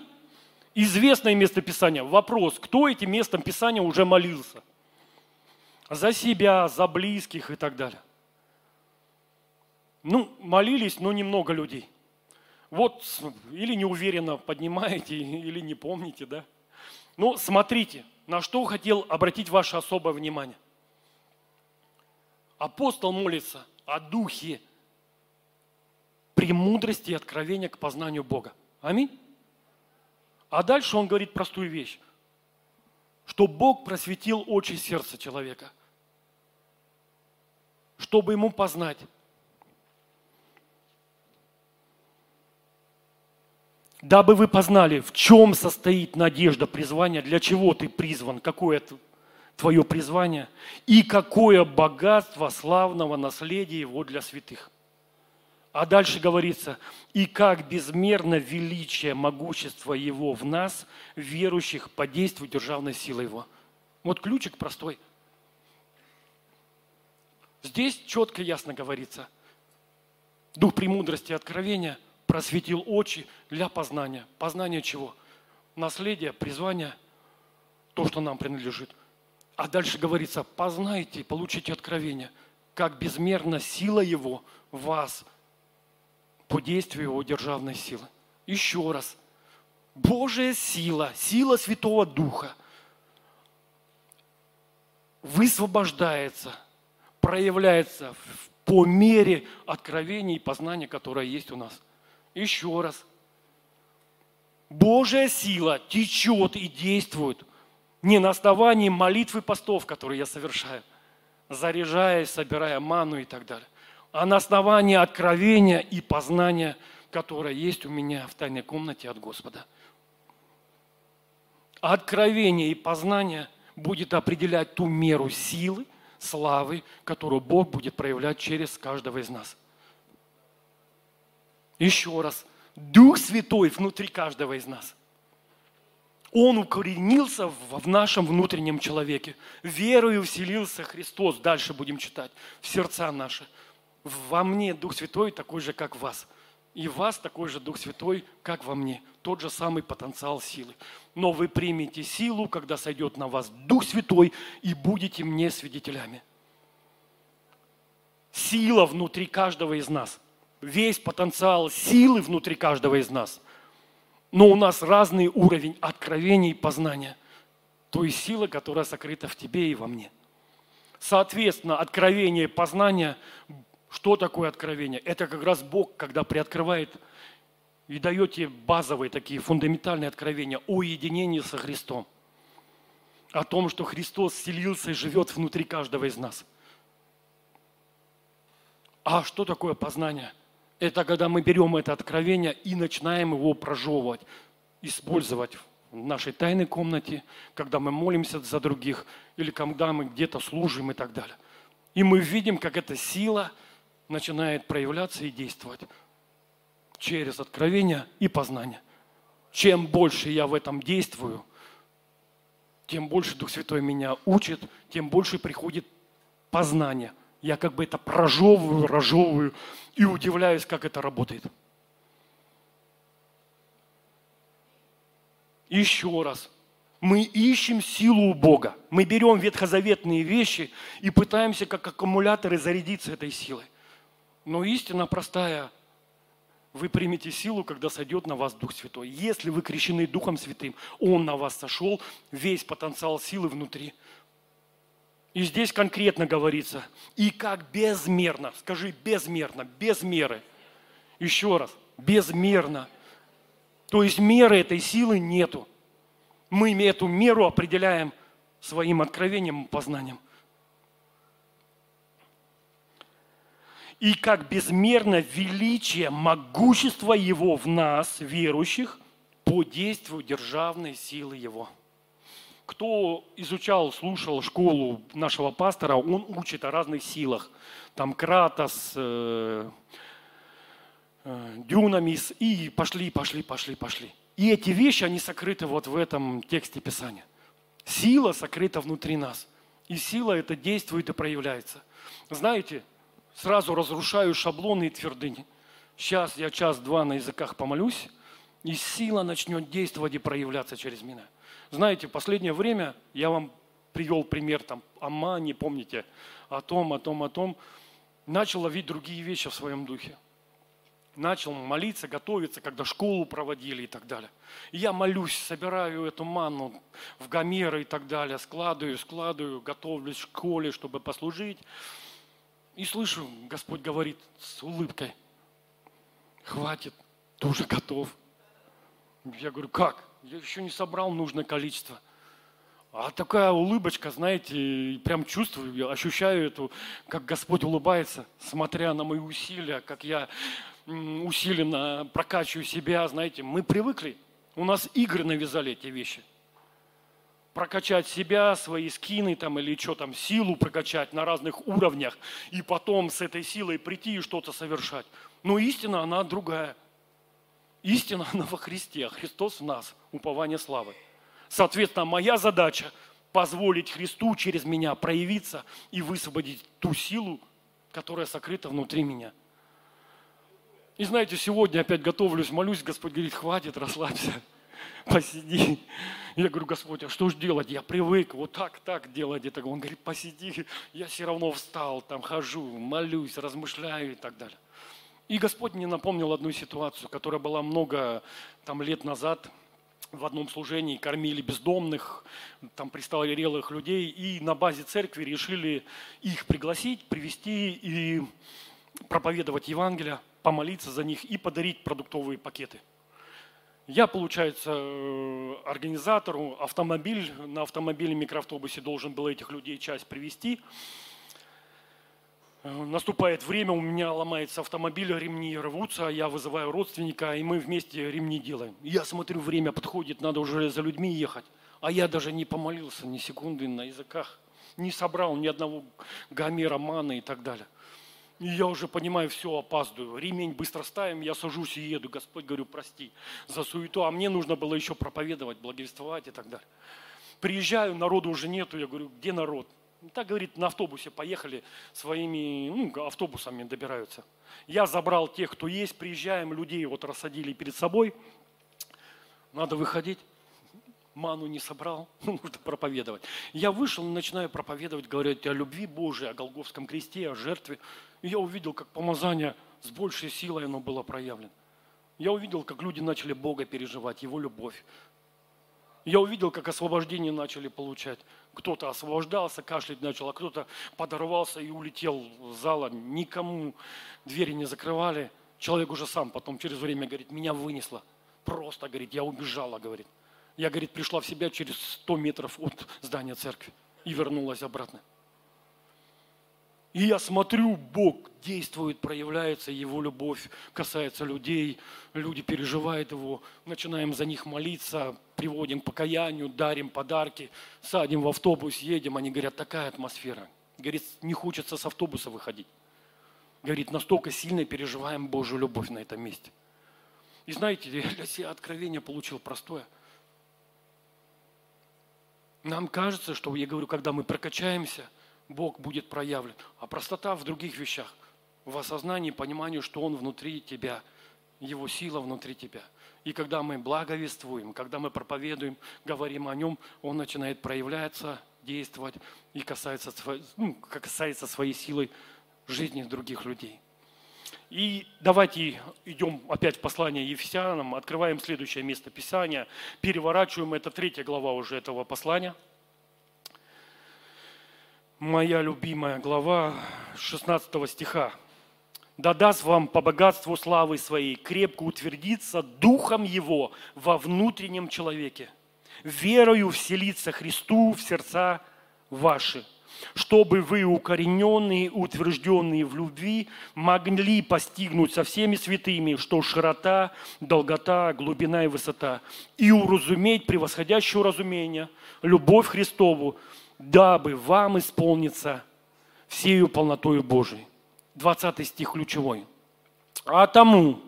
Известное местописание. Вопрос, кто этим местом Писания уже молился? За себя, за близких и так далее. Ну, молились, но немного людей. Вот или неуверенно поднимаете, или не помните, да? Но смотрите, на что хотел обратить ваше особое внимание. Апостол молится о духе премудрости и откровения к познанию Бога. Аминь. А дальше он говорит простую вещь, что Бог просветил очи сердца человека, чтобы ему познать. Дабы вы познали, в чем состоит надежда призвания, для чего ты призван, какое твое призвание и какое богатство славного наследия его для святых. А дальше говорится, и как безмерно величие, могущество Его в нас, верующих, по действию державной силы Его. Вот ключик простой. Здесь четко ясно говорится. Дух премудрости и откровения просветил очи для познания. Познание чего? Наследие, призвание, то, что нам принадлежит. А дальше говорится, познайте, получите откровение, как безмерна сила Его вас – по действию его державной силы. Еще раз. Божья сила, сила Святого Духа высвобождается, проявляется по мере откровений и познания, которое есть у нас. Еще раз. Божья сила течет и действует не на основании молитвы постов, которые я совершаю, заряжаясь, собирая ману и так далее а на основании откровения и познания, которое есть у меня в тайной комнате от Господа. Откровение и познание будет определять ту меру силы, славы, которую Бог будет проявлять через каждого из нас. Еще раз, Дух Святой внутри каждого из нас. Он укоренился в нашем внутреннем человеке. Верою вселился Христос, дальше будем читать, в сердца наши – во мне Дух Святой такой же, как в вас. И в вас такой же Дух Святой, как во мне. Тот же самый потенциал силы. Но вы примете силу, когда сойдет на вас Дух Святой, и будете мне свидетелями. Сила внутри каждого из нас. Весь потенциал силы внутри каждого из нас. Но у нас разный уровень откровения и познания той силы, которая сокрыта в тебе и во мне. Соответственно, откровение и познание что такое откровение? Это как раз Бог, когда приоткрывает и дает тебе базовые такие фундаментальные откровения о единении со Христом. О том, что Христос селился и живет внутри каждого из нас. А что такое познание? Это когда мы берем это откровение и начинаем его прожевывать, использовать в нашей тайной комнате, когда мы молимся за других, или когда мы где-то служим и так далее. И мы видим, как эта сила – начинает проявляться и действовать через откровение и познание. Чем больше я в этом действую, тем больше Дух Святой меня учит, тем больше приходит познание. Я как бы это прожевываю, разжевываю и удивляюсь, как это работает. Еще раз. Мы ищем силу у Бога. Мы берем ветхозаветные вещи и пытаемся как аккумуляторы зарядиться этой силой. Но истина простая. Вы примете силу, когда сойдет на вас Дух Святой. Если вы крещены Духом Святым, Он на вас сошел, весь потенциал силы внутри. И здесь конкретно говорится, и как безмерно, скажи безмерно, без меры. Еще раз, безмерно. То есть меры этой силы нету. Мы эту меру определяем своим откровением и познанием. И как безмерно величие, могущество Его в нас, верующих, по действию державной силы Его. Кто изучал, слушал школу нашего пастора, он учит о разных силах. Там Кратос, э, э, Дюнамис и пошли, пошли, пошли, пошли. И эти вещи, они сокрыты вот в этом тексте Писания. Сила сокрыта внутри нас. И сила это действует и проявляется. Знаете, сразу разрушаю шаблоны и твердыни. Сейчас я час-два на языках помолюсь, и сила начнет действовать и проявляться через меня. Знаете, в последнее время я вам привел пример там не помните, о том, о том, о том. Начал ловить другие вещи в своем духе. Начал молиться, готовиться, когда школу проводили и так далее. И я молюсь, собираю эту манну в гомеры и так далее, складываю, складываю, готовлюсь в школе, чтобы послужить. И слышу, Господь говорит с улыбкой, хватит, ты уже готов. Я говорю, как? Я еще не собрал нужное количество. А такая улыбочка, знаете, прям чувствую, ощущаю эту, как Господь улыбается, смотря на мои усилия, как я усиленно прокачиваю себя, знаете, мы привыкли. У нас игры навязали эти вещи. Прокачать себя, свои скины там или что там, силу прокачать на разных уровнях, и потом с этой силой прийти и что-то совершать. Но истина, она другая. Истина, она во Христе, а Христос в нас, упование славы. Соответственно, моя задача – позволить Христу через меня проявиться и высвободить ту силу, которая сокрыта внутри меня. И знаете, сегодня опять готовлюсь, молюсь, Господь говорит, хватит, расслабься, посиди. Я говорю, Господь, а что же делать? Я привык вот так, так делать. Это. Он говорит, посиди. Я все равно встал, там хожу, молюсь, размышляю и так далее. И Господь мне напомнил одну ситуацию, которая была много там, лет назад – в одном служении кормили бездомных, там престарелых людей, и на базе церкви решили их пригласить, привести и проповедовать Евангелие, помолиться за них и подарить продуктовые пакеты. Я, получается, э, организатору автомобиль, на автомобиле микроавтобусе должен был этих людей часть привести – Э, наступает время, у меня ломается автомобиль, ремни рвутся, я вызываю родственника, и мы вместе ремни делаем. Я смотрю, время подходит, надо уже за людьми ехать. А я даже не помолился ни секунды на языках, не собрал ни одного гомера, маны и так далее. Я уже понимаю, все, опаздываю. Ремень быстро ставим, я сажусь и еду. Господь, говорю, прости за суету. А мне нужно было еще проповедовать, благовествовать и так далее. Приезжаю, народу уже нету. Я говорю, где народ? Так, говорит, на автобусе поехали, своими ну, автобусами добираются. Я забрал тех, кто есть, приезжаем, людей вот рассадили перед собой. Надо выходить. Ману не собрал, ну, нужно проповедовать. Я вышел начинаю проповедовать, говорить о любви Божией, о Голговском кресте, о жертве. И я увидел, как помазание с большей силой оно было проявлено. Я увидел, как люди начали Бога переживать, Его любовь. Я увидел, как освобождение начали получать. Кто-то освобождался, кашлять начал, а кто-то подорвался и улетел в зала. Никому двери не закрывали. Человек уже сам потом через время говорит, меня вынесло. Просто, говорит, я убежала, говорит. Я, говорит, пришла в себя через 100 метров от здания церкви и вернулась обратно. И я смотрю, Бог действует, проявляется, Его любовь касается людей, люди переживают Его, начинаем за них молиться, приводим к покаянию, дарим подарки, садим в автобус, едем, они говорят, такая атмосфера. Говорит, не хочется с автобуса выходить. Говорит, настолько сильно переживаем Божью любовь на этом месте. И знаете, я для себя откровение получил простое. Нам кажется, что, я говорю, когда мы прокачаемся – Бог будет проявлен. А простота в других вещах. В осознании, понимании, что Он внутри тебя, Его сила внутри тебя. И когда мы благовествуем, когда мы проповедуем, говорим о Нем, Он начинает проявляться, действовать и касается, ну, касается своей силой жизни других людей. И давайте идем опять в послание Ефесянам, открываем следующее место Писания, переворачиваем, это третья глава уже этого послания – моя любимая глава 16 стиха. «Да даст вам по богатству славы своей крепко утвердиться Духом Его во внутреннем человеке, верою вселиться Христу в сердца ваши, чтобы вы, укорененные, утвержденные в любви, могли постигнуть со всеми святыми, что широта, долгота, глубина и высота, и уразуметь превосходящее разумение, любовь Христову, дабы вам исполниться всею полнотою Божией. 20 стих ключевой. А тому,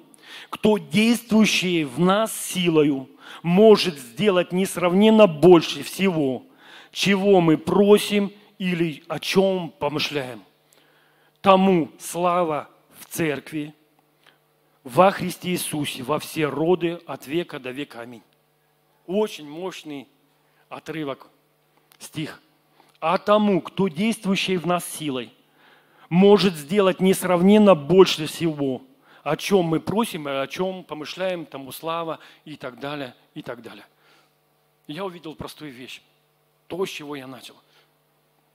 кто действующий в нас силою, может сделать несравненно больше всего, чего мы просим или о чем помышляем. Тому слава в церкви, во Христе Иисусе, во все роды от века до века. Аминь. Очень мощный отрывок, стих – а тому, кто действующий в нас силой, может сделать несравненно больше всего, о чем мы просим о чем помышляем, тому слава и так далее, и так далее. Я увидел простую вещь, то, с чего я начал.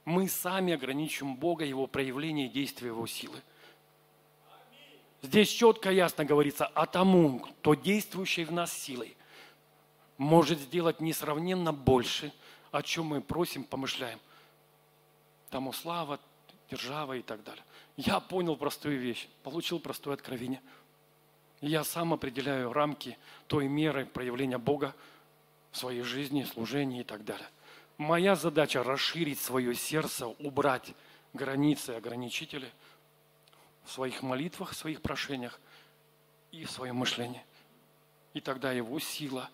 Мы сами ограничим Бога, Его проявление и действие Его силы. Здесь четко ясно говорится, а тому, кто действующий в нас силой, может сделать несравненно больше, о чем мы просим, помышляем. Тому слава, держава и так далее. Я понял простую вещь, получил простое откровение. Я сам определяю рамки той меры проявления Бога в своей жизни, служении и так далее. Моя задача расширить свое сердце, убрать границы, ограничители – в своих молитвах, в своих прошениях и в своем мышлении. И тогда его сила,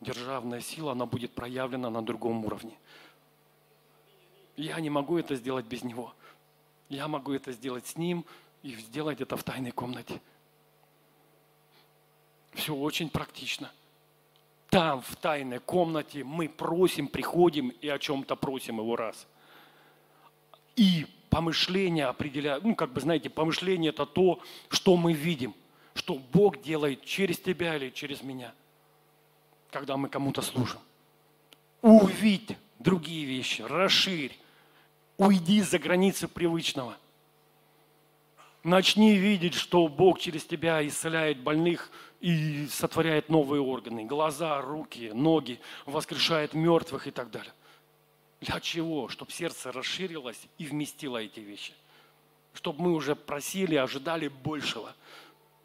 державная сила, она будет проявлена на другом уровне. Я не могу это сделать без него. Я могу это сделать с ним и сделать это в тайной комнате. Все очень практично. Там, в тайной комнате, мы просим, приходим и о чем-то просим его раз. И помышления определяют, ну, как бы, знаете, помышление – это то, что мы видим, что Бог делает через тебя или через меня, когда мы кому-то служим. Увидь другие вещи, расширь, уйди за границы привычного. Начни видеть, что Бог через тебя исцеляет больных и сотворяет новые органы, глаза, руки, ноги, воскрешает мертвых и так далее. Для чего? Чтобы сердце расширилось и вместило эти вещи. Чтобы мы уже просили, ожидали большего.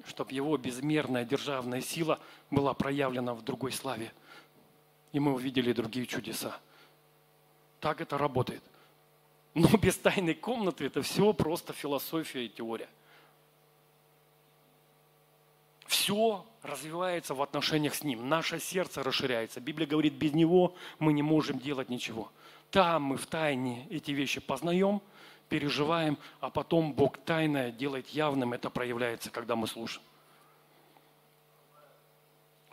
Чтобы его безмерная державная сила была проявлена в другой славе. И мы увидели другие чудеса. Так это работает. Но без тайной комнаты это все просто философия и теория. Все развивается в отношениях с Ним. Наше сердце расширяется. Библия говорит, без Него мы не можем делать ничего. Там мы в тайне эти вещи познаем, переживаем, а потом Бог тайное делает явным, это проявляется, когда мы слушаем.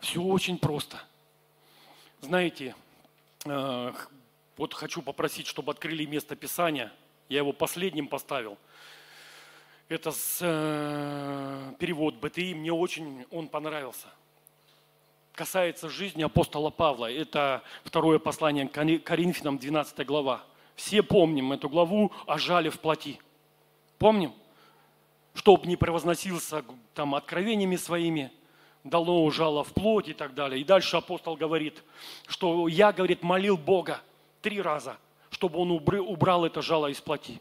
Все очень просто. Знаете, э, вот хочу попросить, чтобы открыли место Писания. Я его последним поставил. Это с, э, перевод БТИ. Мне очень он понравился – касается жизни апостола Павла. Это второе послание Коринфянам, 12 глава. Все помним эту главу о жале в плоти. Помним? Чтоб не превозносился там откровениями своими, дало жало в плоть и так далее. И дальше апостол говорит, что я, говорит, молил Бога три раза, чтобы он убрал это жало из плоти.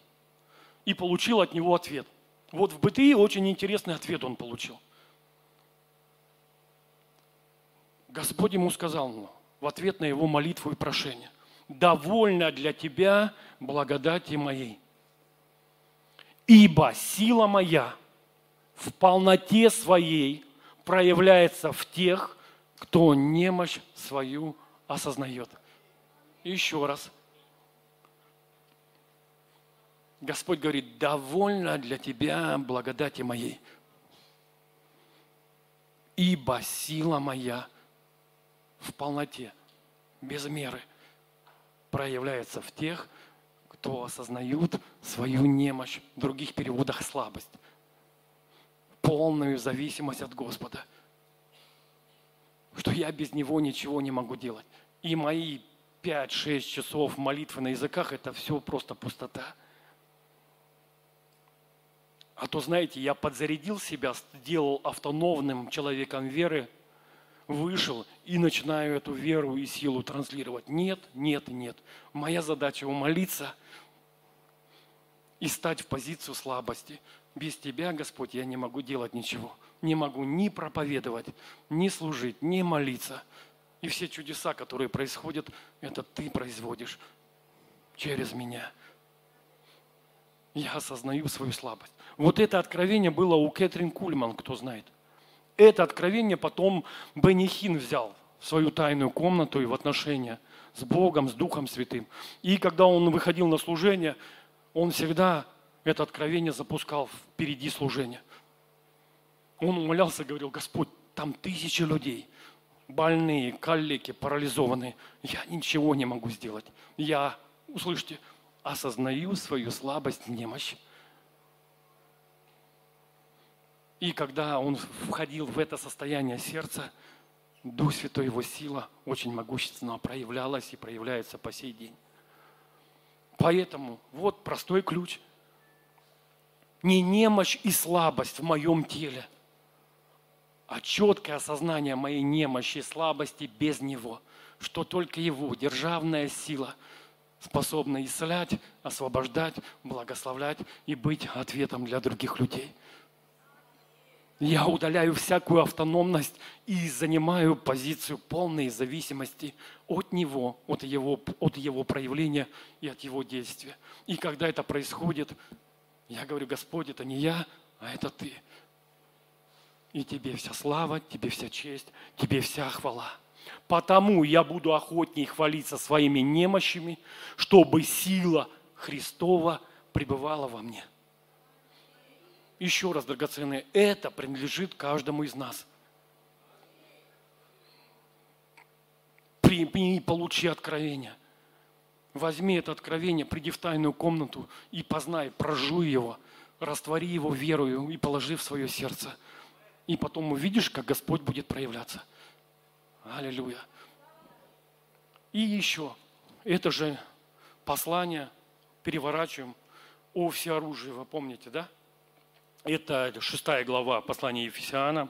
И получил от него ответ. Вот в бытии очень интересный ответ он получил – Господь ему сказал ну, в ответ на его молитву и прошение, «Довольно для тебя благодати моей, ибо сила моя в полноте своей проявляется в тех, кто немощь свою осознает». Еще раз. Господь говорит, довольно для тебя благодати моей, ибо сила моя в полноте, без меры, проявляется в тех, кто осознают свою немощь, в других переводах слабость, полную зависимость от Господа, что я без Него ничего не могу делать. И мои 5-6 часов молитвы на языках – это все просто пустота. А то, знаете, я подзарядил себя, сделал автономным человеком веры – вышел и начинаю эту веру и силу транслировать. Нет, нет нет. Моя задача умолиться и стать в позицию слабости. Без Тебя, Господь, я не могу делать ничего. Не могу ни проповедовать, ни служить, ни молиться. И все чудеса, которые происходят, это Ты производишь через меня. Я осознаю свою слабость. Вот это откровение было у Кэтрин Кульман, кто знает. Это откровение потом Бенихин взял в свою тайную комнату и в отношения с Богом, с Духом Святым. И когда он выходил на служение, он всегда это откровение запускал впереди служения. Он умолялся, говорил, Господь, там тысячи людей, больные, калеки, парализованные. Я ничего не могу сделать. Я, услышьте, осознаю свою слабость, немощь. И когда он входил в это состояние сердца, Дух Святой, Его сила очень могущественно проявлялась и проявляется по сей день. Поэтому вот простой ключ. Не немощь и слабость в моем теле, а четкое осознание моей немощи слабости без Него, что только Его державная сила способна исцелять, освобождать, благословлять и быть ответом для других людей. Я удаляю всякую автономность и занимаю позицию полной зависимости от Него, от Его, от его проявления и от Его действия. И когда это происходит, я говорю, Господь, это не я, а это Ты. И тебе вся слава, тебе вся честь, тебе вся хвала. Потому я буду охотнее хвалиться своими немощами, чтобы сила Христова пребывала во мне. Еще раз, драгоценные, это принадлежит каждому из нас. Прими и получи откровение. Возьми это откровение, приди в тайную комнату и познай, прожуй его, раствори его верою и положи в свое сердце. И потом увидишь, как Господь будет проявляться. Аллилуйя. И еще, это же послание переворачиваем о всеоружии, вы помните, да? Это шестая глава послания Ефесиана,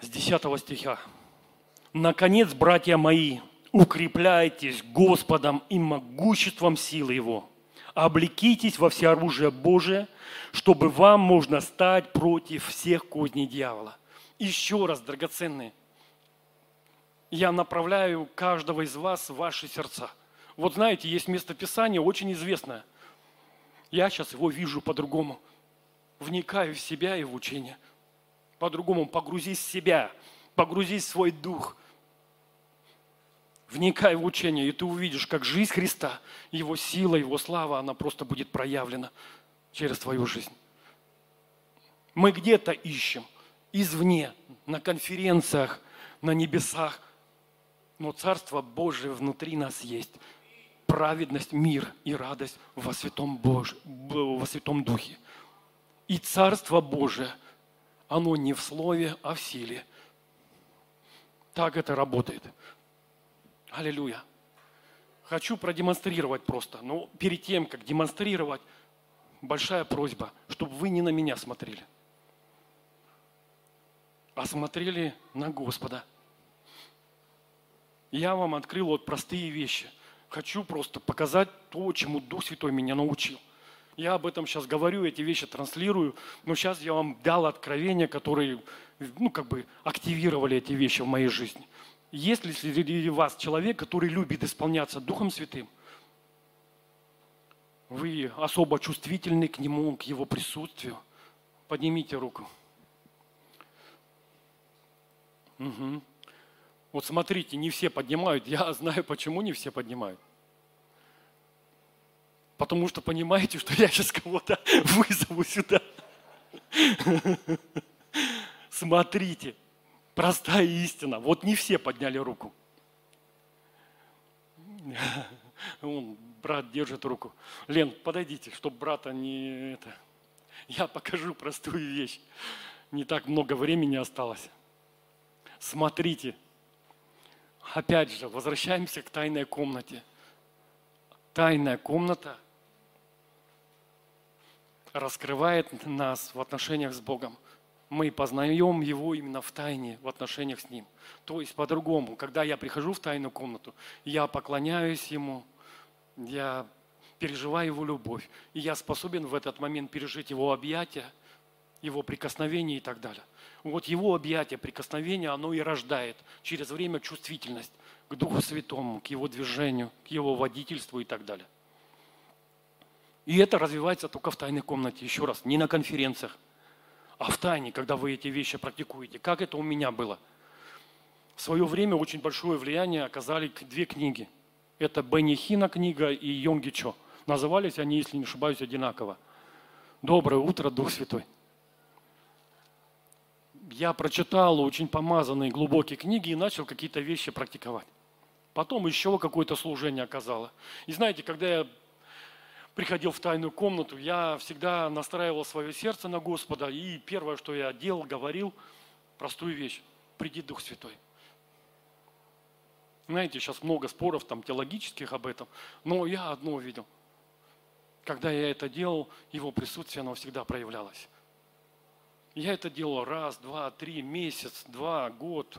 с 10 стиха. «Наконец, братья мои, укрепляйтесь Господом и могуществом силы Его. Облекитесь во всеоружие Божие, чтобы вам можно стать против всех козней дьявола». Еще раз, драгоценные, я направляю каждого из вас в ваши сердца. Вот знаете, есть место Писания очень известное – я сейчас его вижу по-другому. Вникаю в себя и в учение. По-другому погрузись в себя, погрузись в свой дух. Вникай в учение, и ты увидишь, как жизнь Христа, Его сила, Его слава, она просто будет проявлена через твою жизнь. Мы где-то ищем, извне, на конференциях, на небесах, но Царство Божие внутри нас есть – праведность, мир и радость во Святом, Бож... во Святом Духе. И Царство Божие, оно не в слове, а в силе. Так это работает. Аллилуйя. Хочу продемонстрировать просто. Но перед тем, как демонстрировать, большая просьба, чтобы вы не на меня смотрели, а смотрели на Господа. Я вам открыл вот простые вещи – Хочу просто показать то, чему Дух Святой меня научил. Я об этом сейчас говорю, эти вещи транслирую, но сейчас я вам дал откровения, которые, ну, как бы активировали эти вещи в моей жизни. Есть ли среди вас человек, который любит исполняться Духом Святым? Вы особо чувствительны к Нему, к Его присутствию? Поднимите руку. Угу. Вот смотрите, не все поднимают. Я знаю, почему не все поднимают. Потому что понимаете, что я сейчас кого-то вызову сюда. Смотрите, простая истина. Вот не все подняли руку. Он, брат держит руку. Лен, подойдите, чтобы брата не это. Я покажу простую вещь. Не так много времени осталось. Смотрите, опять же, возвращаемся к тайной комнате. Тайная комната раскрывает нас в отношениях с Богом. Мы познаем Его именно в тайне, в отношениях с Ним. То есть по-другому, когда я прихожу в тайную комнату, я поклоняюсь Ему, я переживаю Его любовь, и я способен в этот момент пережить Его объятия, Его прикосновения и так далее. Вот Его объятие, прикосновение, оно и рождает через время чувствительность к Духу Святому, к Его движению, к Его водительству и так далее. И это развивается только в тайной комнате, еще раз, не на конференциях, а в тайне, когда вы эти вещи практикуете. Как это у меня было? В свое время очень большое влияние оказали две книги. Это Бенни книга и Йонги Чо. Назывались они, если не ошибаюсь, одинаково. Доброе утро, Дух Святой я прочитал очень помазанные глубокие книги и начал какие-то вещи практиковать. Потом еще какое-то служение оказало. И знаете, когда я приходил в тайную комнату, я всегда настраивал свое сердце на Господа. И первое, что я делал, говорил простую вещь. Приди, Дух Святой. Знаете, сейчас много споров там теологических об этом, но я одно видел. Когда я это делал, его присутствие, оно всегда проявлялось. Я это делал раз, два, три, месяц, два, год.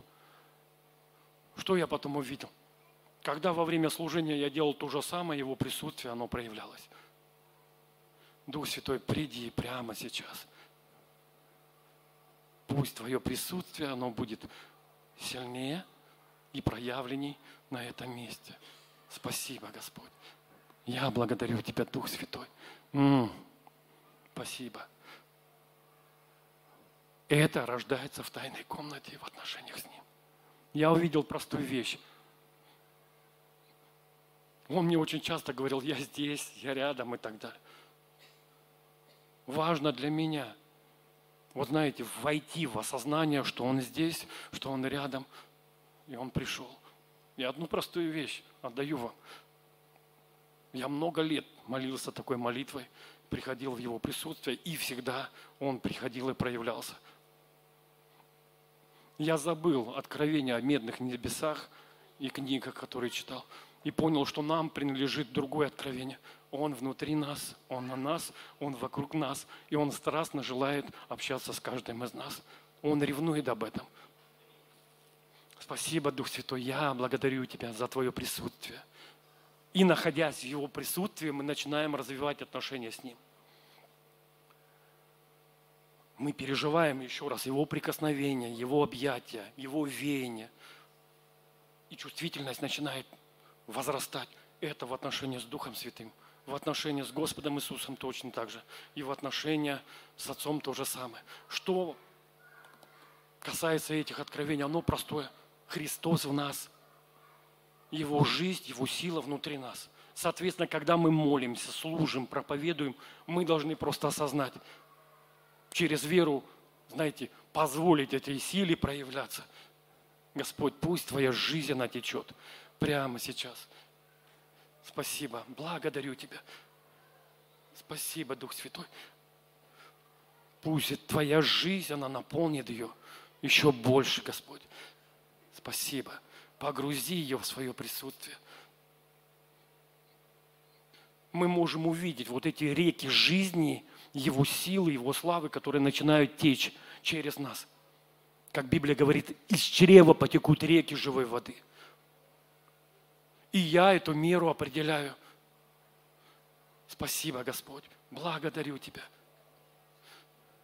Что я потом увидел? Когда во время служения я делал то же самое, его присутствие, оно проявлялось. Дух Святой, приди прямо сейчас. Пусть Твое присутствие, оно будет сильнее и проявленней на этом месте. Спасибо, Господь. Я благодарю Тебя, Дух Святой. М-м, спасибо. Это рождается в тайной комнате в отношениях с Ним. Я увидел простую вещь. Он мне очень часто говорил, я здесь, я рядом и так далее. Важно для меня, вот знаете, войти в осознание, что Он здесь, что Он рядом, и Он пришел. И одну простую вещь отдаю вам. Я много лет молился такой молитвой, приходил в Его присутствие, и всегда Он приходил и проявлялся. Я забыл откровение о медных небесах и книгах, которые читал, и понял, что нам принадлежит другое откровение. Он внутри нас, Он на нас, Он вокруг нас, и Он страстно желает общаться с каждым из нас. Он ревнует об этом. Спасибо, Дух Святой, я благодарю Тебя за Твое присутствие. И находясь в Его присутствии, мы начинаем развивать отношения с Ним мы переживаем еще раз Его прикосновение, Его объятия, Его веяние. И чувствительность начинает возрастать. Это в отношении с Духом Святым, в отношении с Господом Иисусом точно так же, и в отношении с Отцом то же самое. Что касается этих откровений, оно простое. Христос в нас, Его жизнь, Его сила внутри нас. Соответственно, когда мы молимся, служим, проповедуем, мы должны просто осознать, через веру, знаете, позволить этой силе проявляться. Господь, пусть Твоя жизнь, она прямо сейчас. Спасибо, благодарю Тебя. Спасибо, Дух Святой. Пусть Твоя жизнь, она наполнит ее еще больше, Господь. Спасибо. Погрузи ее в свое присутствие. Мы можем увидеть вот эти реки жизни – его силы, Его славы, которые начинают течь через нас. Как Библия говорит, из чрева потекут реки живой воды. И я эту меру определяю. Спасибо, Господь. Благодарю Тебя.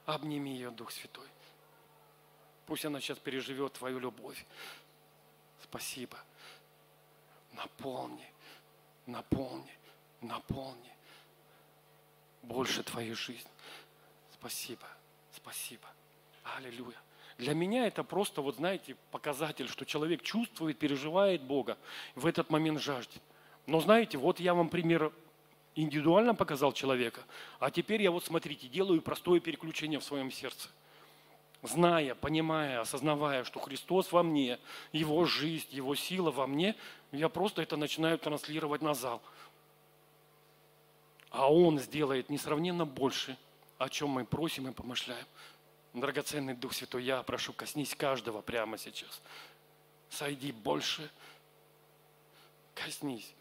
Обними ее, Дух Святой. Пусть она сейчас переживет Твою любовь. Спасибо. Наполни, наполни, наполни больше твоей жизни. Спасибо, спасибо. Аллилуйя. Для меня это просто, вот знаете, показатель, что человек чувствует, переживает Бога, в этот момент жаждет. Но знаете, вот я вам пример индивидуально показал человека, а теперь я вот, смотрите, делаю простое переключение в своем сердце. Зная, понимая, осознавая, что Христос во мне, Его жизнь, Его сила во мне, я просто это начинаю транслировать на зал – а Он сделает несравненно больше, о чем мы просим и помышляем. Драгоценный Дух Святой, я прошу, коснись каждого прямо сейчас. Сойди больше, коснись,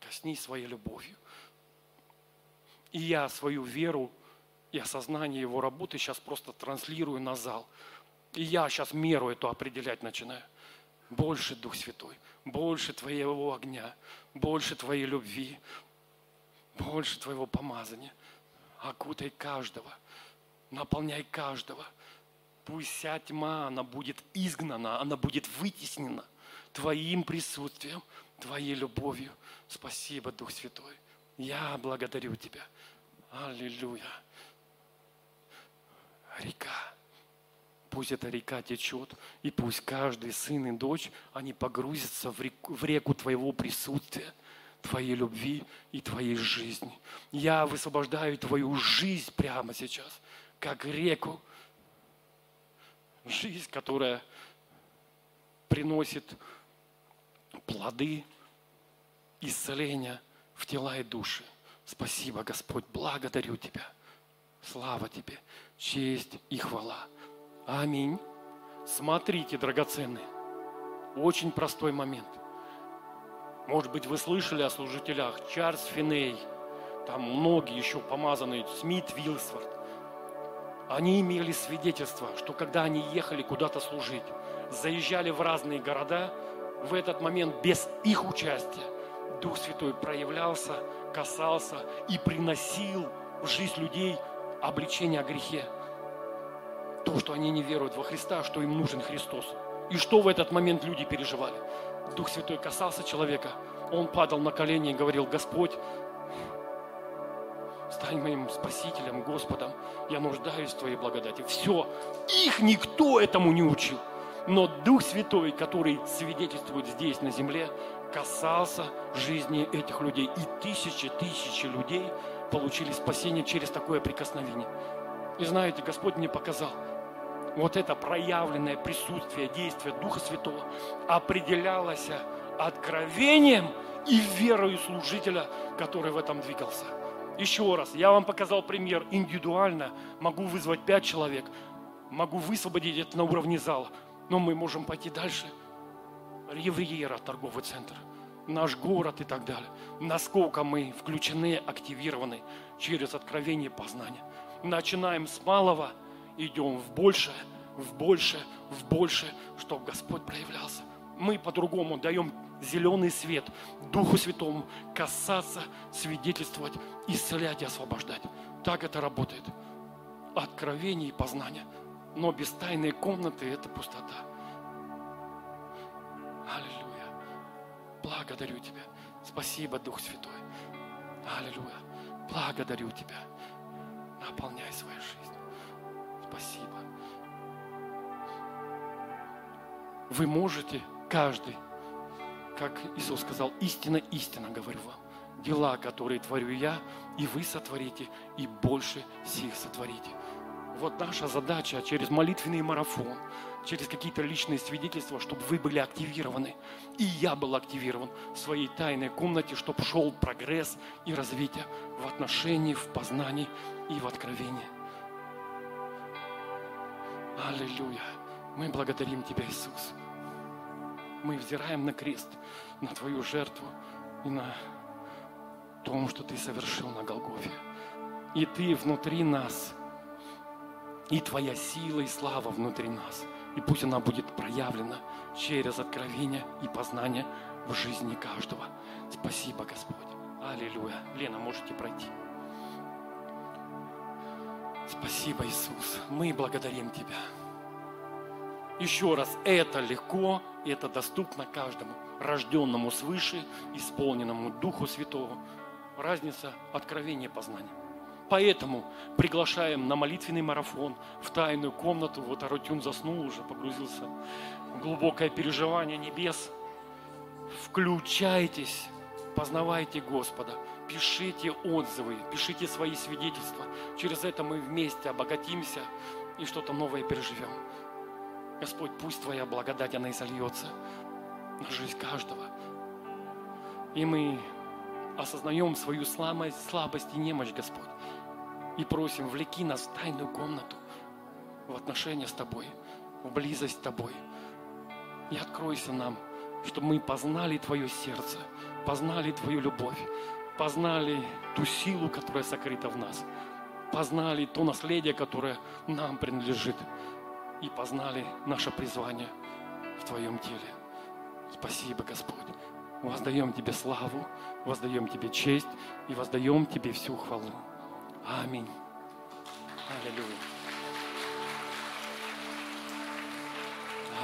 коснись своей любовью. И я свою веру и осознание Его работы сейчас просто транслирую на зал. И я сейчас меру эту определять начинаю. Больше, Дух Святой, больше Твоего огня, больше Твоей любви, больше Твоего помазания. Окутай каждого, наполняй каждого. Пусть вся тьма, она будет изгнана, она будет вытеснена Твоим присутствием, Твоей любовью. Спасибо, Дух Святой. Я благодарю Тебя. Аллилуйя. Река. Пусть эта река течет, и пусть каждый сын и дочь, они погрузятся в реку, в реку Твоего присутствия – Твоей любви и Твоей жизни. Я высвобождаю Твою жизнь прямо сейчас, как реку. Жизнь, которая приносит плоды исцеления в тела и души. Спасибо, Господь, благодарю Тебя. Слава Тебе, честь и хвала. Аминь. Смотрите, драгоценные, Очень простой момент. Может быть, вы слышали о служителях Чарльз Финей, там многие еще помазанные, Смит Вилсворт. Они имели свидетельство, что когда они ехали куда-то служить, заезжали в разные города, в этот момент без их участия Дух Святой проявлялся, касался и приносил в жизнь людей обличение о грехе. То, что они не веруют во Христа, что им нужен Христос. И что в этот момент люди переживали? Дух Святой касался человека, он падал на колени и говорил, Господь, стань моим спасителем, Господом, я нуждаюсь в Твоей благодати. Все, их никто этому не учил. Но Дух Святой, который свидетельствует здесь, на земле, касался жизни этих людей. И тысячи, тысячи людей получили спасение через такое прикосновение. И знаете, Господь мне показал, вот это проявленное присутствие, действие Духа Святого определялось откровением и верою служителя, который в этом двигался. Еще раз, я вам показал пример индивидуально. Могу вызвать пять человек, могу высвободить это на уровне зала, но мы можем пойти дальше. Ривьера, торговый центр, наш город и так далее. Насколько мы включены, активированы через откровение и познание. Начинаем с малого, идем в большее, в большее, в большее, чтобы Господь проявлялся. Мы по-другому даем зеленый свет Духу Святому касаться, свидетельствовать, исцелять и освобождать. Так это работает. Откровение и познание. Но без тайной комнаты это пустота. Аллилуйя. Благодарю Тебя. Спасибо, Дух Святой. Аллилуйя. Благодарю Тебя. Наполняй свою жизнь. Спасибо. Вы можете, каждый, как Иисус сказал, истинно, истинно говорю вам. Дела, которые творю я, и вы сотворите, и больше сих сотворите. Вот наша задача через молитвенный марафон, через какие-то личные свидетельства, чтобы вы были активированы. И я был активирован в своей тайной комнате, чтобы шел прогресс и развитие в отношении, в познании и в откровении. Аллилуйя. Мы благодарим Тебя, Иисус мы взираем на крест, на Твою жертву и на том, что Ты совершил на Голгофе. И Ты внутри нас, и Твоя сила и слава внутри нас. И пусть она будет проявлена через откровение и познание в жизни каждого. Спасибо, Господь. Аллилуйя. Лена, можете пройти. Спасибо, Иисус. Мы благодарим Тебя. Еще раз, это легко, и это доступно каждому, рожденному свыше, исполненному Духу Святого. Разница откровения познания. Поэтому приглашаем на молитвенный марафон, в тайную комнату. Вот Арутюн заснул уже, погрузился глубокое переживание небес. Включайтесь, познавайте Господа, пишите отзывы, пишите свои свидетельства. Через это мы вместе обогатимся и что-то новое переживем. Господь, пусть Твоя благодать, она и сольется на жизнь каждого. И мы осознаем свою слабость, слабость и немощь, Господь. И просим, влеки нас в тайную комнату, в отношения с Тобой, в близость с Тобой. И откройся нам, чтобы мы познали Твое сердце, познали Твою любовь, познали ту силу, которая сокрыта в нас, познали то наследие, которое нам принадлежит и познали наше призвание в Твоем теле. Спасибо, Господь. Воздаем Тебе славу, воздаем Тебе честь и воздаем Тебе всю хвалу. Аминь. Аллилуйя.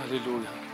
Аллилуйя.